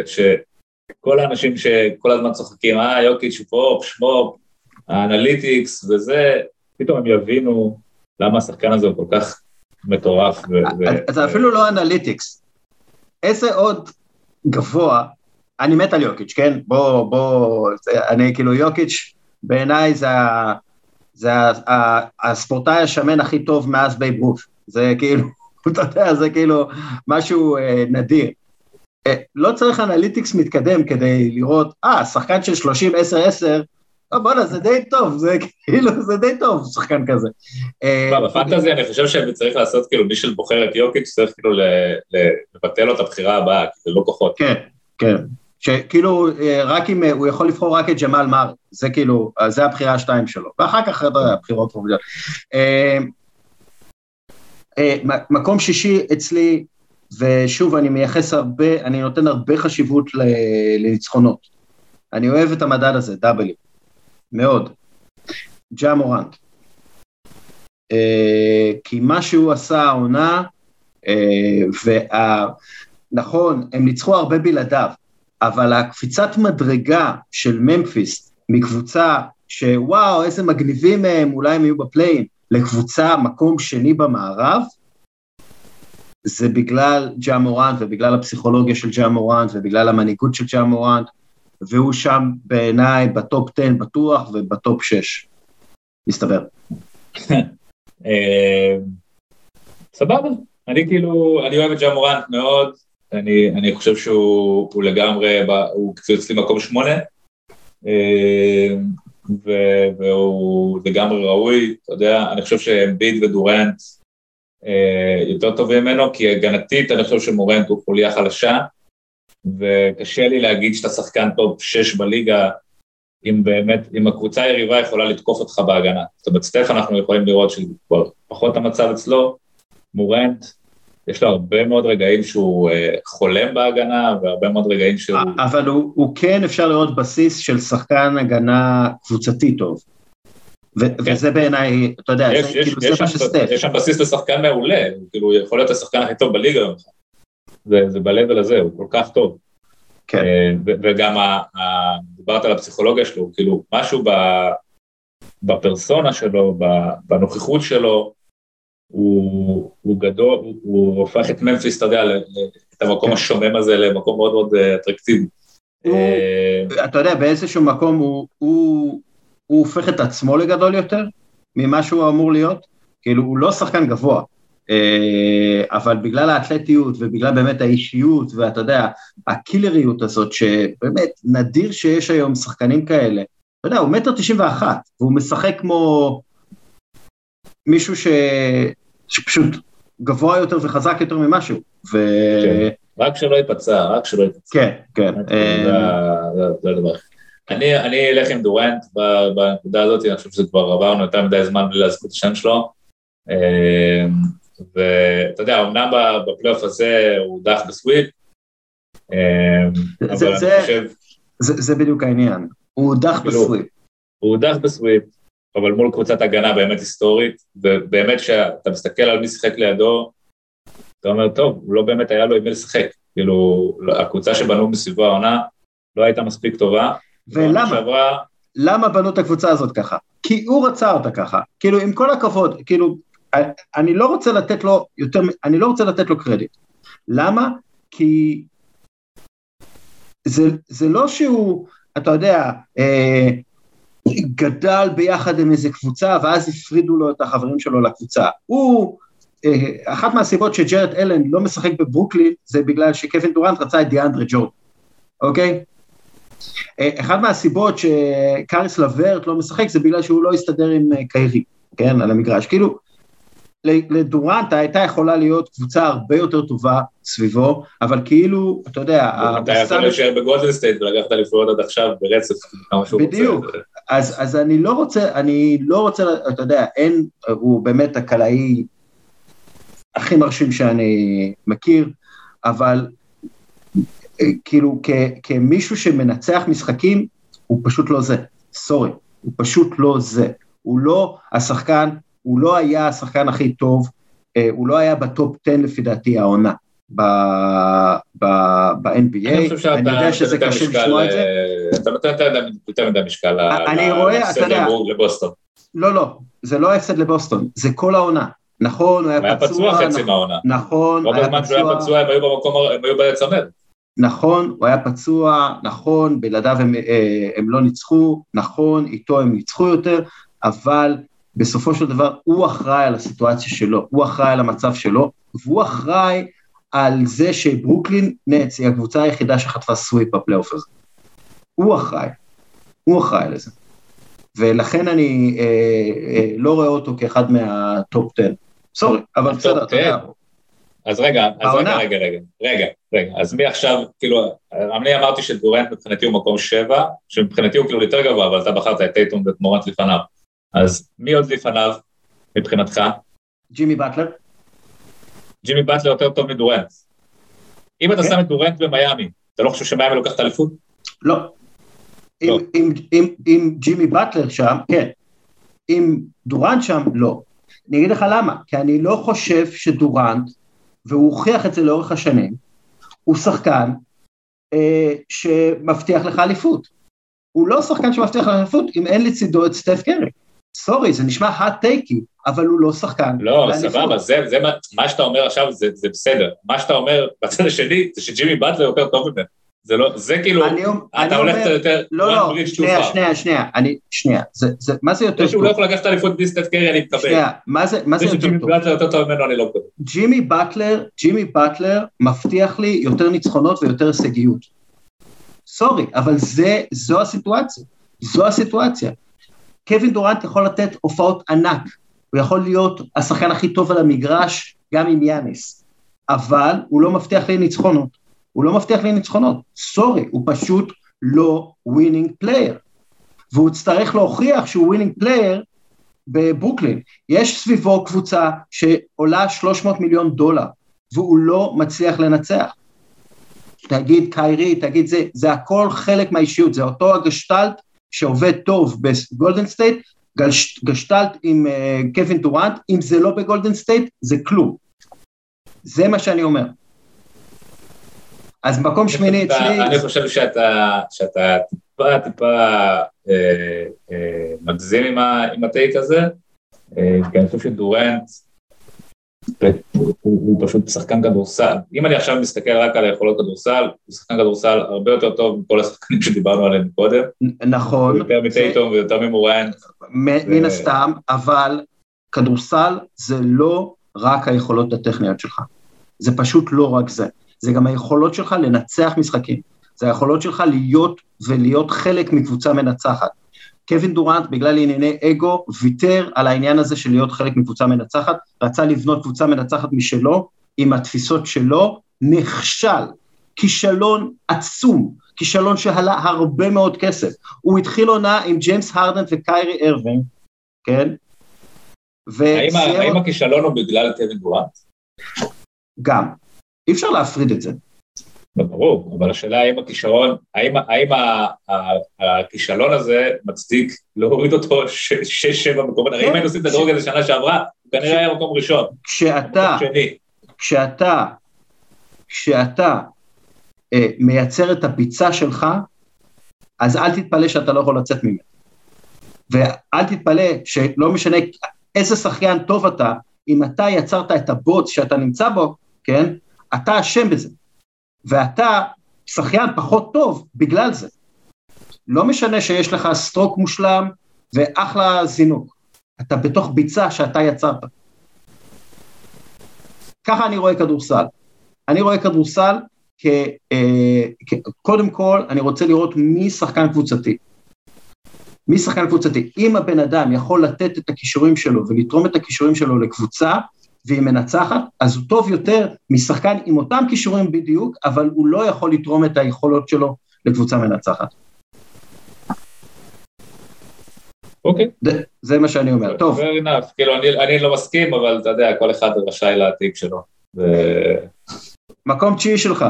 שכל האנשים שכל הזמן צוחקים, אה, יוקיץ' פה, שמופ, ה analytics וזה, פתאום הם יבינו למה השחקן הזה הוא כל כך מטורף. זה אפילו לא analytics, איזה עוד גבוה, אני מת על יוקיץ', כן? בוא, בוא, אני כאילו יוקיץ', בעיניי זה, זה הספורטאי השמן הכי טוב מאז בייב רות, זה כאילו, אתה יודע, זה כאילו משהו אה, נדיר. אה, לא צריך analytics מתקדם כדי לראות, אה, שחקן של 30, 10, 10, לא, בואנה, זה די טוב, זה כאילו, זה די טוב, שחקן כזה. אה, לא, בפנטזי אני חושב שצריך לעשות, כאילו, מי שבוחר את יוקיץ' צריך כאילו לבטל לו את הבחירה הבאה, כי זה לא כוחות. כן, כן. שכאילו, אה, רק אם, הוא יכול לבחור רק את ג'מאל מאר, זה כאילו, זה הבחירה השתיים שלו, ואחר כך, אתה יודע, הבחירות חופשיות. מקום שישי אצלי, ושוב, אני מייחס הרבה, אני נותן הרבה חשיבות לניצחונות. אני אוהב את המדד הזה, דאבלים. מאוד. ג'ה מורנט. אה, כי מה שהוא עשה העונה, אה, ונכון, הם ניצחו הרבה בלעדיו, אבל הקפיצת מדרגה של ממפיס מקבוצה שוואו, איזה מגניבים הם, אולי הם יהיו בפליין, לקבוצה מקום שני במערב, זה בגלל ג'ה מורנט ובגלל הפסיכולוגיה של ג'ה מורנט ובגלל המנהיגות של ג'ה מורנט, והוא שם בעיניי בטופ 10 בטוח ובטופ 6, מסתבר. אה, סבבה, אני כאילו, אני אוהב את ג'ה מורנט מאוד, אני, אני חושב שהוא לגמרי, הוא אצלי מקום שמונה, אה, והוא לגמרי ראוי, אתה יודע, אני חושב שאמביד ודורנט אה, יותר טובים ממנו, כי הגנתית אני חושב שמורנט הוא חוליה חלשה, וקשה לי להגיד שאתה שחקן טוב שש בליגה, אם באמת, אם הקבוצה היריבה יכולה לתקוף אותך בהגנה. זאת אומרת, סטף אנחנו יכולים לראות שכבר פחות המצב אצלו, מורנט, יש לו הרבה מאוד רגעים שהוא uh, חולם בהגנה, והרבה מאוד רגעים שהוא... אבל הוא, הוא כן אפשר לראות בסיס של שחקן הגנה קבוצתי טוב. ו- כן. וזה בעיניי, אתה יודע, יש, זה יש, כאילו יש זה מה שסטף. יש שם בסיס לשחקן מעולה, כאילו, יכול להיות השחקן הכי טוב בליגה. זה, זה ב-level הזה, הוא כל כך טוב. כן. אה, וגם, ה, ה, דיברת על הפסיכולוגיה שלו, כאילו, משהו ב, בפרסונה שלו, בנוכחות שלו, הוא, הוא גדול, הוא, הוא הופך את ממפיס, אתה יודע, את המקום כן. השומם הזה למקום מאוד מאוד אה, אטרקטיבי. הוא, אה, אתה יודע, באיזשהו מקום הוא, הוא, הוא הופך את עצמו לגדול יותר ממה שהוא אמור להיות, כאילו הוא לא שחקן גבוה, אבל בגלל האתלטיות ובגלל באמת האישיות ואתה יודע, הקילריות הזאת, שבאמת נדיר שיש היום שחקנים כאלה, אתה יודע, הוא מטר תשעים ואחת, והוא משחק כמו מישהו ש... שפשוט גבוה יותר וחזק יותר ממשהו. ו... כן. רק שלא ייפצע, רק שלא ייפצע. כן, כן. זה הדבר. אני, אני אלך עם דורנט בנקודה הזאת, אני חושב שזה כבר עברנו יותר מדי זמן בלי להזכיר את השם שלו. ואתה יודע, אמנם בפלייאוף הזה הוא דח בסוויפ, אה, אבל אני חושב... זה בדיוק העניין, הוא הודח בסוויפ. הוא הודח בסוויפ, אבל מול קבוצת הגנה באמת היסטורית, ובאמת כשאתה מסתכל על מי שיחק לידו, אתה אומר, טוב, לא באמת היה לו עם מי לשחק. כאילו, הקבוצה שבנו מסביבו העונה לא הייתה מספיק טובה. ולמה? שעברה... למה בנו את הקבוצה הזאת ככה? כי הוא רצה אותה ככה. כאילו, עם כל הכבוד, כאילו, אני לא רוצה לתת לו יותר, אני לא רוצה לתת לו קרדיט. למה? כי זה, זה לא שהוא, אתה יודע, אה, גדל ביחד עם איזה קבוצה ואז הפרידו לו את החברים שלו לקבוצה. הוא, אה, אחת מהסיבות שג'רד אלן לא משחק בברוקלין זה בגלל שקווין דורנט רצה את דיאנדרה ג'ורד, אוקיי? אה, אחת מהסיבות שקאריס לוורט לא משחק זה בגלל שהוא לא הסתדר עם אה, קיירי, כן, על המגרש. כאילו, לדורנט הייתה יכולה להיות קבוצה הרבה יותר טובה סביבו, אבל כאילו, אתה יודע... אתה יכול להישאר בגולדן סטייט ולקחת אליפויות עד עכשיו ברצף, כמה שהוא רוצה. בדיוק, אז, אני לא רוצה, אני לא רוצה, אתה יודע, אין, הוא באמת הקלעי הכי מרשים שאני מכיר, אבל כאילו כ, כמישהו שמנצח משחקים, הוא פשוט לא זה, סורי, הוא פשוט לא זה. הוא לא השחקן הוא לא היה השחקן הכי טוב, אה, הוא לא היה בטופ 10 לפי דעתי העונה ב-NBA, אני יודע שזה קשה לשמוע את זה. אה, אתה נותן יותר מדי משקל להפסד לבוסטון. לא, לא, זה לא ההפסד לבוסטון, זה כל העונה. נכון, הוא היה פצוע. הוא היה פצוע חצי מהעונה. נכון, היה פצוע. רוב הזמן שהוא היה פצוע הם היו במקום, הם היו בצמד. נכון, הוא היה פצוע, נכון, בלעדיו הם, אה, הם לא ניצחו, נכון, איתו הם ניצחו יותר, אבל בסופו של דבר הוא אחראי על הסיטואציה שלו, הוא אחראי על המצב שלו, והוא אחראי על זה שברוקלין נץ היא הקבוצה היחידה שחטפה סוויפ בפלייאוף הזה. הוא אחראי, הוא אחראי לזה. ולכן אני אה, אה, לא רואה אותו כאחד מהטופ 10. סורי, אבל בסדר, אתה יודע. אז רגע, אז רגע, רגע, רגע, רגע, רגע, אז מי עכשיו, כאילו, אני אמרתי שדורנט מבחינתי הוא מקום שבע, שמבחינתי הוא כאילו יותר גבוה, אבל אתה בחרת את טייטום ואת מורנט לפניו. אז מי עוד לפניו, מבחינתך? ג'ימי באטלר. ג'ימי באטלר יותר טוב מדורנט. אם אתה כן. שם את דורנט במיאמי, אתה לא חושב שמיאמי לוקח את האליפות? לא. לא. אם ג'ימי באטלר שם, כן. אם דורנט שם, לא. אני אגיד לך למה, כי אני לא חושב שדורנט, והוא הוכיח את זה לאורך השנים, הוא שחקן אה, שמבטיח לך אליפות. הוא לא שחקן שמבטיח לך אליפות אם אין לצידו את סטף קרי. סורי, זה נשמע hot טייקי, אבל הוא לא שחקן. לא, סבבה, זה, זה מה, מה שאתה אומר עכשיו זה, זה בסדר. מה שאתה אומר בצד השני זה שג'ימי באטלר יותר טוב ממנו. זה לא, זה כאילו, אני, אתה אני הולך אומר, יותר, לא, לא, שנייה, שנייה, שנייה, אני, שנייה, זה, זה, מה זה יותר טוב? זה שהוא לא יכול לקחת אליפות בלי סטף קרי, אני מקבל. שנייה, מה זה, מה זה יותר טוב? שג'ימי באטלר יותר טוב ממנו, אני לא מקבל. ג'ימי באטלר, ג'ימי באטלר מבטיח לי יותר ניצחונות ויותר הישגיות. סורי, אבל זה, זו הסיטואציה, זו הסיטואציה. קווין דורנט יכול לתת הופעות ענק, הוא יכול להיות השחקן הכי טוב על המגרש, גם עם יאניס, אבל הוא לא מבטיח לי ניצחונות. הוא לא מבטיח לי ניצחונות, sorry, הוא פשוט לא winning player. והוא יצטרך להוכיח שהוא winning player בברוקלין. יש סביבו קבוצה שעולה 300 מיליון דולר, והוא לא מצליח לנצח. תגיד קיירי, תגיד זה, זה הכל חלק מהאישיות, זה אותו הגשטלט שעובד טוב בגולדן סטייט, גשטלט עם אה, קווין דורנט, אם זה לא בגולדן סטייט, זה כלום. זה מה שאני אומר. אז מקום שמיני אצלי... אני חושב שאתה, שאתה טיפה טיפה אה, אה, מגזים עם, עם הטייק הזה, אה, כי אני חושב שדורנט הוא, פשוט שחקן כדורסל. אם אני עכשיו מסתכל רק על היכולות כדורסל, הוא שחקן כדורסל הרבה יותר טוב מכל השחקנים שדיברנו עליהם קודם. נכון. יותר מטייטום ויותר ממורן. מן הסתם, אבל כדורסל זה לא רק היכולות הטכניות שלך. זה פשוט לא רק זה. זה גם היכולות שלך לנצח משחקים. זה היכולות שלך להיות ולהיות חלק מקבוצה מנצחת. קווין דורנט, בגלל ענייני אגו, ויתר על העניין הזה של להיות חלק מקבוצה מנצחת, רצה לבנות קבוצה מנצחת משלו, עם התפיסות שלו, נכשל. כישלון עצום, כישלון שעלה הרבה מאוד כסף. הוא התחיל עונה עם ג'יימס הרדן וקיירי ארווין, כן? האם, האם הכישלון הוא בגלל קווין דורנט? גם. אי אפשר להפריד את זה. לא, ברור, אבל השאלה האם הכישרון, האם, האם הכישלון הזה מצדיק להוריד אותו שש-שבע מקומות, הרי אם. היינו עושים את הדרוג הזה שנה שעברה, הוא כנראה היה מקום ראשון. כשאתה, כשאתה, כשאתה אה, מייצר את הביצה שלך, אז אל תתפלא שאתה לא יכול לצאת ממנו. ואל תתפלא שלא משנה איזה שחקן טוב אתה, אם אתה יצרת את הבוץ שאתה נמצא בו, כן? אתה אשם בזה. ואתה שחיין פחות טוב בגלל זה. לא משנה שיש לך סטרוק מושלם ואחלה זינוק. אתה בתוך ביצה שאתה יצרת. ככה אני רואה כדורסל. אני רואה כדורסל כ... אה, כ... קודם כל, אני רוצה לראות מי שחקן קבוצתי. מי שחקן קבוצתי. אם הבן אדם יכול לתת את הכישורים שלו ולתרום את הכישורים שלו לקבוצה, והיא מנצחת, אז הוא טוב יותר משחקן עם אותם כישורים בדיוק, אבל הוא לא יכול לתרום את היכולות שלו לקבוצה מנצחת. אוקיי. Okay. זה מה שאני אומר, טוב. Fair enough, כאילו אני, אני לא מסכים, אבל אתה יודע, כל אחד רשאי להעתיק שלו. ו... מקום תשיעי שלך.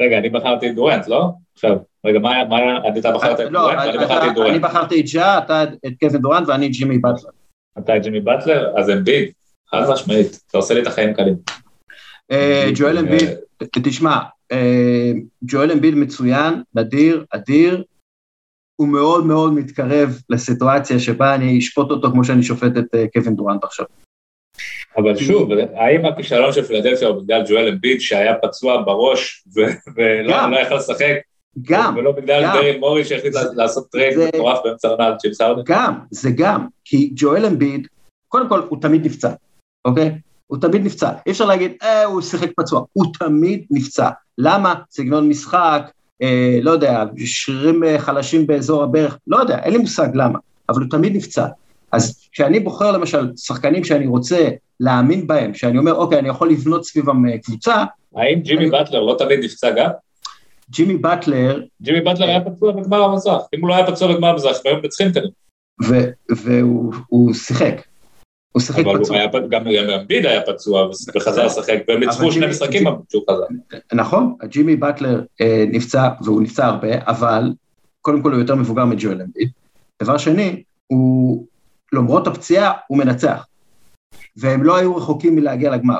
רגע, אני בחרתי את דורנט, לא? עכשיו, רגע, מה, מה, אתה בחרת את לא, דורנט ואני בחרתי את דורנט. אני בחרתי את ג'ה, אתה את קווין דורנט ואני ג'ימי באטלר. אתה את ג'ימי באטלר? אז אמביד. חד משמעית, אתה עושה לי את החיים קלים. אה, ג'ואל אמביד, תשמע, אה, ג'ואל אמביד מצוין, נדיר, אדיר, הוא מאוד מאוד מתקרב לסיטואציה שבה אני אשפוט אותו כמו שאני שופט את אה, קווין דורנט עכשיו. אבל שוב, האם הכישלון של פילדלפיה הוא בגלל ג'ואל אמביד שהיה פצוע בראש ולא לא יכול לשחק, גם, ולא בגלל דריל מורי שהחליט לעשות טרייד מטורף באמצע העונה של הארדן. גם, זה גם, כי ג'ואל אמביד, קודם כל הוא תמיד נפצע, אוקיי? הוא תמיד נפצע. אי אפשר להגיד, אה, הוא שיחק פצוע, הוא תמיד נפצע. למה? סגנון משחק, אה, לא יודע, שרירים אה, חלשים באזור הברך, לא יודע, אין לי מושג למה, אבל הוא תמיד נפצע. אז כשאני בוחר למשל שחקנים שאני רוצה להאמין בהם, שאני אומר, אוקיי, אני יכול לבנות סביבם אה, קבוצה. האם ג'ימי אני... באטלר לא תמיד נפצע גם? ג'ימי באטלר... ג'ימי באטלר היה פצוע בגמר המזרח, אם הוא לא היה פצוע בגמר המזרח, הם היו מנצחים כנראה. והוא שיחק. הוא שיחק פצוע. אבל גם אמביד היה פצוע וחזר לשחק, והם ניצחו שני משחקים שהוא חזר. נכון, ג'ימי באטלר אה, נפצע, והוא נפצע הרבה, אבל קודם כל הוא יותר מבוגר מג'ואל אמביד. דבר שני, הוא, למרות הפציעה, הוא מנצח. והם לא היו רחוקים מלהגיע לגמר.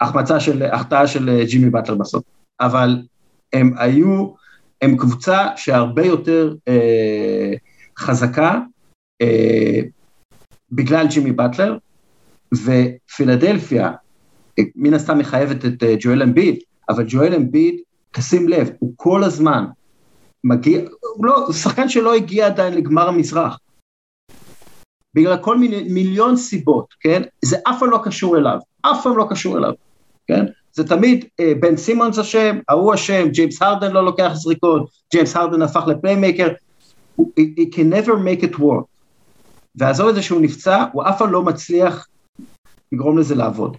החמצה של, החטאה של אה, ג'ימי באטלר בסוף. אבל הם היו, הם קבוצה שהרבה יותר אה, חזקה, אה, בגלל ג'ימי באטלר, ופילדלפיה, מן הסתם מחייבת את אה, ג'ואל אמביד, אבל ג'ואל אמביד, תשים לב, הוא כל הזמן מגיע, הוא לא, הוא שחקן שלא הגיע עדיין לגמר המזרח. בגלל כל מיני, מיליון סיבות, כן? זה אף פעם לא קשור אליו, אף פעם לא קשור אליו, כן? זה תמיד אה, בן סימונס אשם, ההוא אשם, ג'יימס הארדן לא לוקח זריקות, ג'יימס הארדן הפך ל playmaker, he, he can never make it work. ועזוב את זה שהוא נפצע, הוא אף פעם לא מצליח לגרום לזה לעבוד.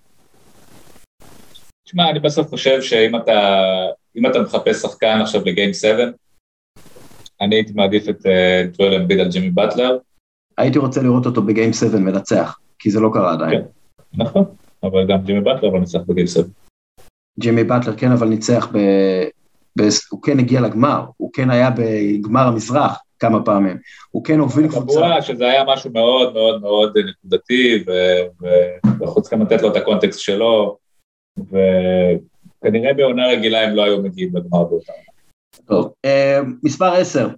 תשמע, אני בסוף חושב שאם אתה, אם אתה מחפש שחקן עכשיו לגיים 7, אני הייתי מעדיף את טואל אמביד על ג'ימי באטלר. הייתי רוצה לראות אותו בגיים 7 מנצח, כי זה לא קרה עדיין. כן, נכון, אבל גם ג'ימי באטלר לא ניצח בגיים 7. ג'ימי באטלר כן, אבל ניצח ב... ב... הוא כן הגיע לגמר, הוא כן היה בגמר המזרח, כמה פעמים. הוא כן הוביל קבוצה. קבוע שזה היה משהו מאוד מאוד מאוד נקודתי, ואנחנו צריכים לתת לו את הקונטקסט שלו, וכנראה בעונה רגילה הם לא היו מגיעים לגמר באותה טוב, אה, מספר עשר,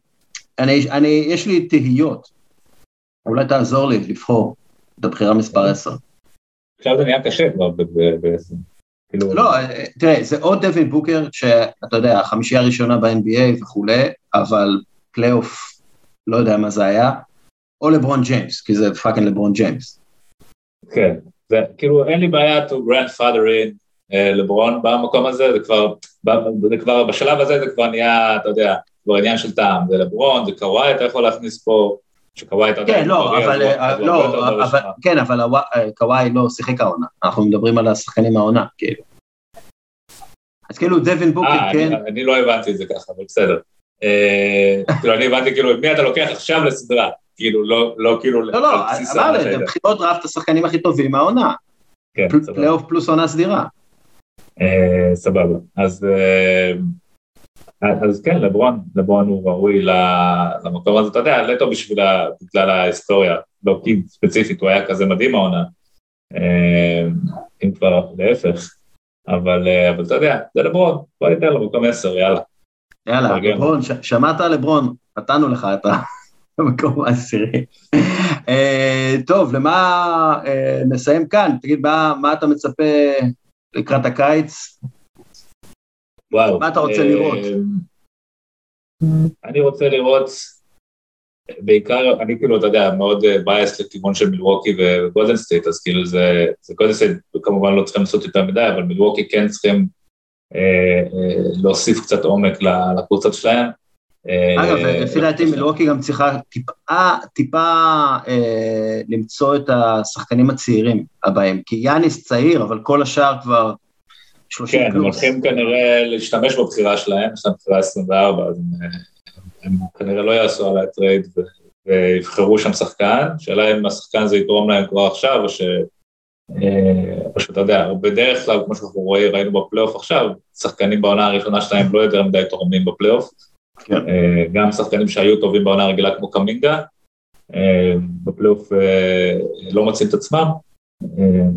אני, אני, יש לי תהיות, אולי תעזור לי לבחור את הבחירה מספר עשר. עכשיו זה נהיה קשה כבר בעשר. כאילו... לא, אה, תראה, זה עוד דווין בוקר, שאתה יודע, החמישייה הראשונה ב-NBA וכולי, אבל פלייאוף לא יודע מה זה היה, או לברון ג'יימס, כי זה fucking לברון ג'יימס. כן, זה כאילו אין לי בעיה to grandfather in uh, לברון במקום הזה, זה כבר, זה כבר, בשלב הזה זה כבר נהיה, אתה יודע, כבר עניין של טעם, זה לברון, זה קוואי, אתה יכול להכניס פה, שקוואי אתה יודע, כן, לא, אבל, אה, לא, אבל, כן, אבל אה, קוואי לא שיחק העונה, אנחנו מדברים על השחקנים העונה, כאילו. אז כאילו דווין בוקר, כן. אני לא הבנתי את זה ככה, אבל בסדר. אה, כאילו, אני הבנתי, כאילו, את מי אתה לוקח עכשיו לסדרה? כאילו, לא, לא כאילו... לא, לא, אמרתי, בבחירות דראפט השחקנים הכי טובים מהעונה. כן, סבבה. פלייאוף פלוס עונה סדירה. אה, סבבה. אז... אה, אז כן, לברון, לברון הוא ראוי למקום הזה, אתה יודע, לטו בגלל ההיסטוריה, לא כי ספציפית הוא היה כזה מדהים העונה, אם כבר להפך, אבל, אבל אתה יודע, זה לברון, בוא ניתן לו מקום עשר, יאללה. יאללה, לברון, שמעת לברון, נתנו לך את המקום העשירי. אה, טוב, למה אה, נסיים כאן? תגיד, מה אתה מצפה לקראת הקיץ? וואו. מה אתה רוצה אה, לראות? אני רוצה לראות, בעיקר, אני כאילו, אתה יודע, מאוד biased לכיוון של מילווקי וגולדן סטייט, אז כאילו זה, זה גולדן סטייט כמובן לא צריכים לעשות יותר מדי, אבל מילווקי כן צריכים להוסיף קצת עומק לקבוצות שלהם. אגב, אה, לפי דעתי מילווקי גם צריכה טיפה, טיפה אה, למצוא את השחקנים הצעירים הבאים, כי יאניס צעיר, אבל כל השאר כבר 30 כן, פלוס. כן, הם הולכים כנראה להשתמש בבחירה שלהם, יש להם בחירה 24, אז הם, הם כנראה לא יעשו עליה טרייד ויבחרו שם שחקן, שאלה אם השחקן זה יתרום להם כבר עכשיו, או ש... פשוט, אתה יודע, בדרך כלל, כמו שאנחנו רואים, ראינו בפלייאוף עכשיו, שחקנים בעונה הראשונה שלהם לא יותר מדי תורמים בפלייאוף. כן. אה, גם שחקנים שהיו טובים בעונה הרגילה כמו קמינגה, אה, בפלייאוף אה, לא מוצאים את עצמם.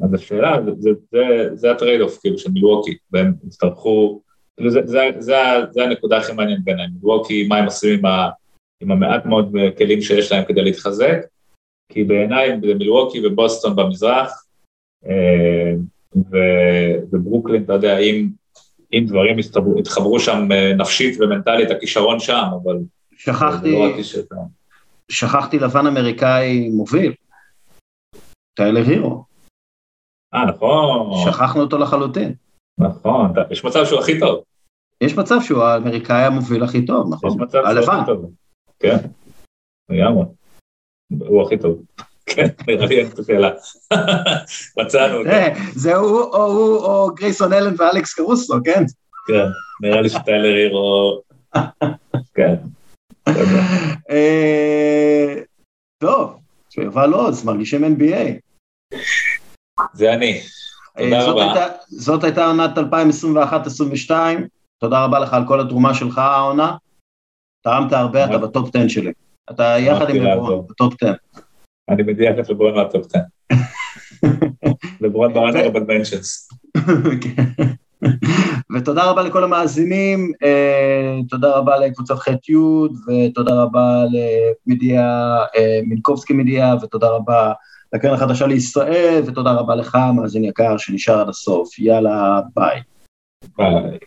אז השאלה, זה, זה, זה, זה ה trade-off כאילו של מילווקי, והם יצטרכו, כאילו זה, זה, זה, זה הנקודה הכי מעניינת בעיניי, מילווקי, מה הם עושים עם, ה, עם המעט מאוד כלים שיש להם כדי להתחזק, כי בעיניי מילווקי ובוסטון במזרח, וברוקלין, אתה יודע, אם אם דברים יתחברו שם אה, נפשית ומנטלית, הכישרון שם, אבל... שכחתי, לא שכחתי לבן אמריקאי מוביל, טיילר הירו. אה, נכון. שכחנו אותו לחלוטין. נכון, יש מצב שהוא הכי טוב. יש מצב שהוא האמריקאי המוביל הכי טוב, נכון? יש מצב שהוא הכי טוב. כן, לגמרי. הוא הכי טוב. כן, את השאלה. מצאנו אותו. זה הוא או או גרייסון אלן ואלכס קרוסו, כן? כן, נראה לי שטיילר הירו... כן. אה, טוב, שיובל עוז, מרגישים NBA. זה אני. תודה אה, רבה. זאת הייתה עונת 2021-2022. תודה רבה לך על כל התרומה שלך העונה. תרמת הרבה, אתה בטופ 10 שלי. אתה יחד עם לברון, בטופ 10. אני מדיח את לברון מהטופ 10. לברון ברנר בדמנשנס. ותודה רבה לכל המאזינים, אה, תודה רבה לקבוצת ח' י' ותודה רבה למדיה, אה, מינקובסקי מדיה, ותודה רבה לקרן החדשה לישראל, ותודה רבה לך, מאזין יקר, שנשאר עד הסוף. יאללה, ביי. ביי.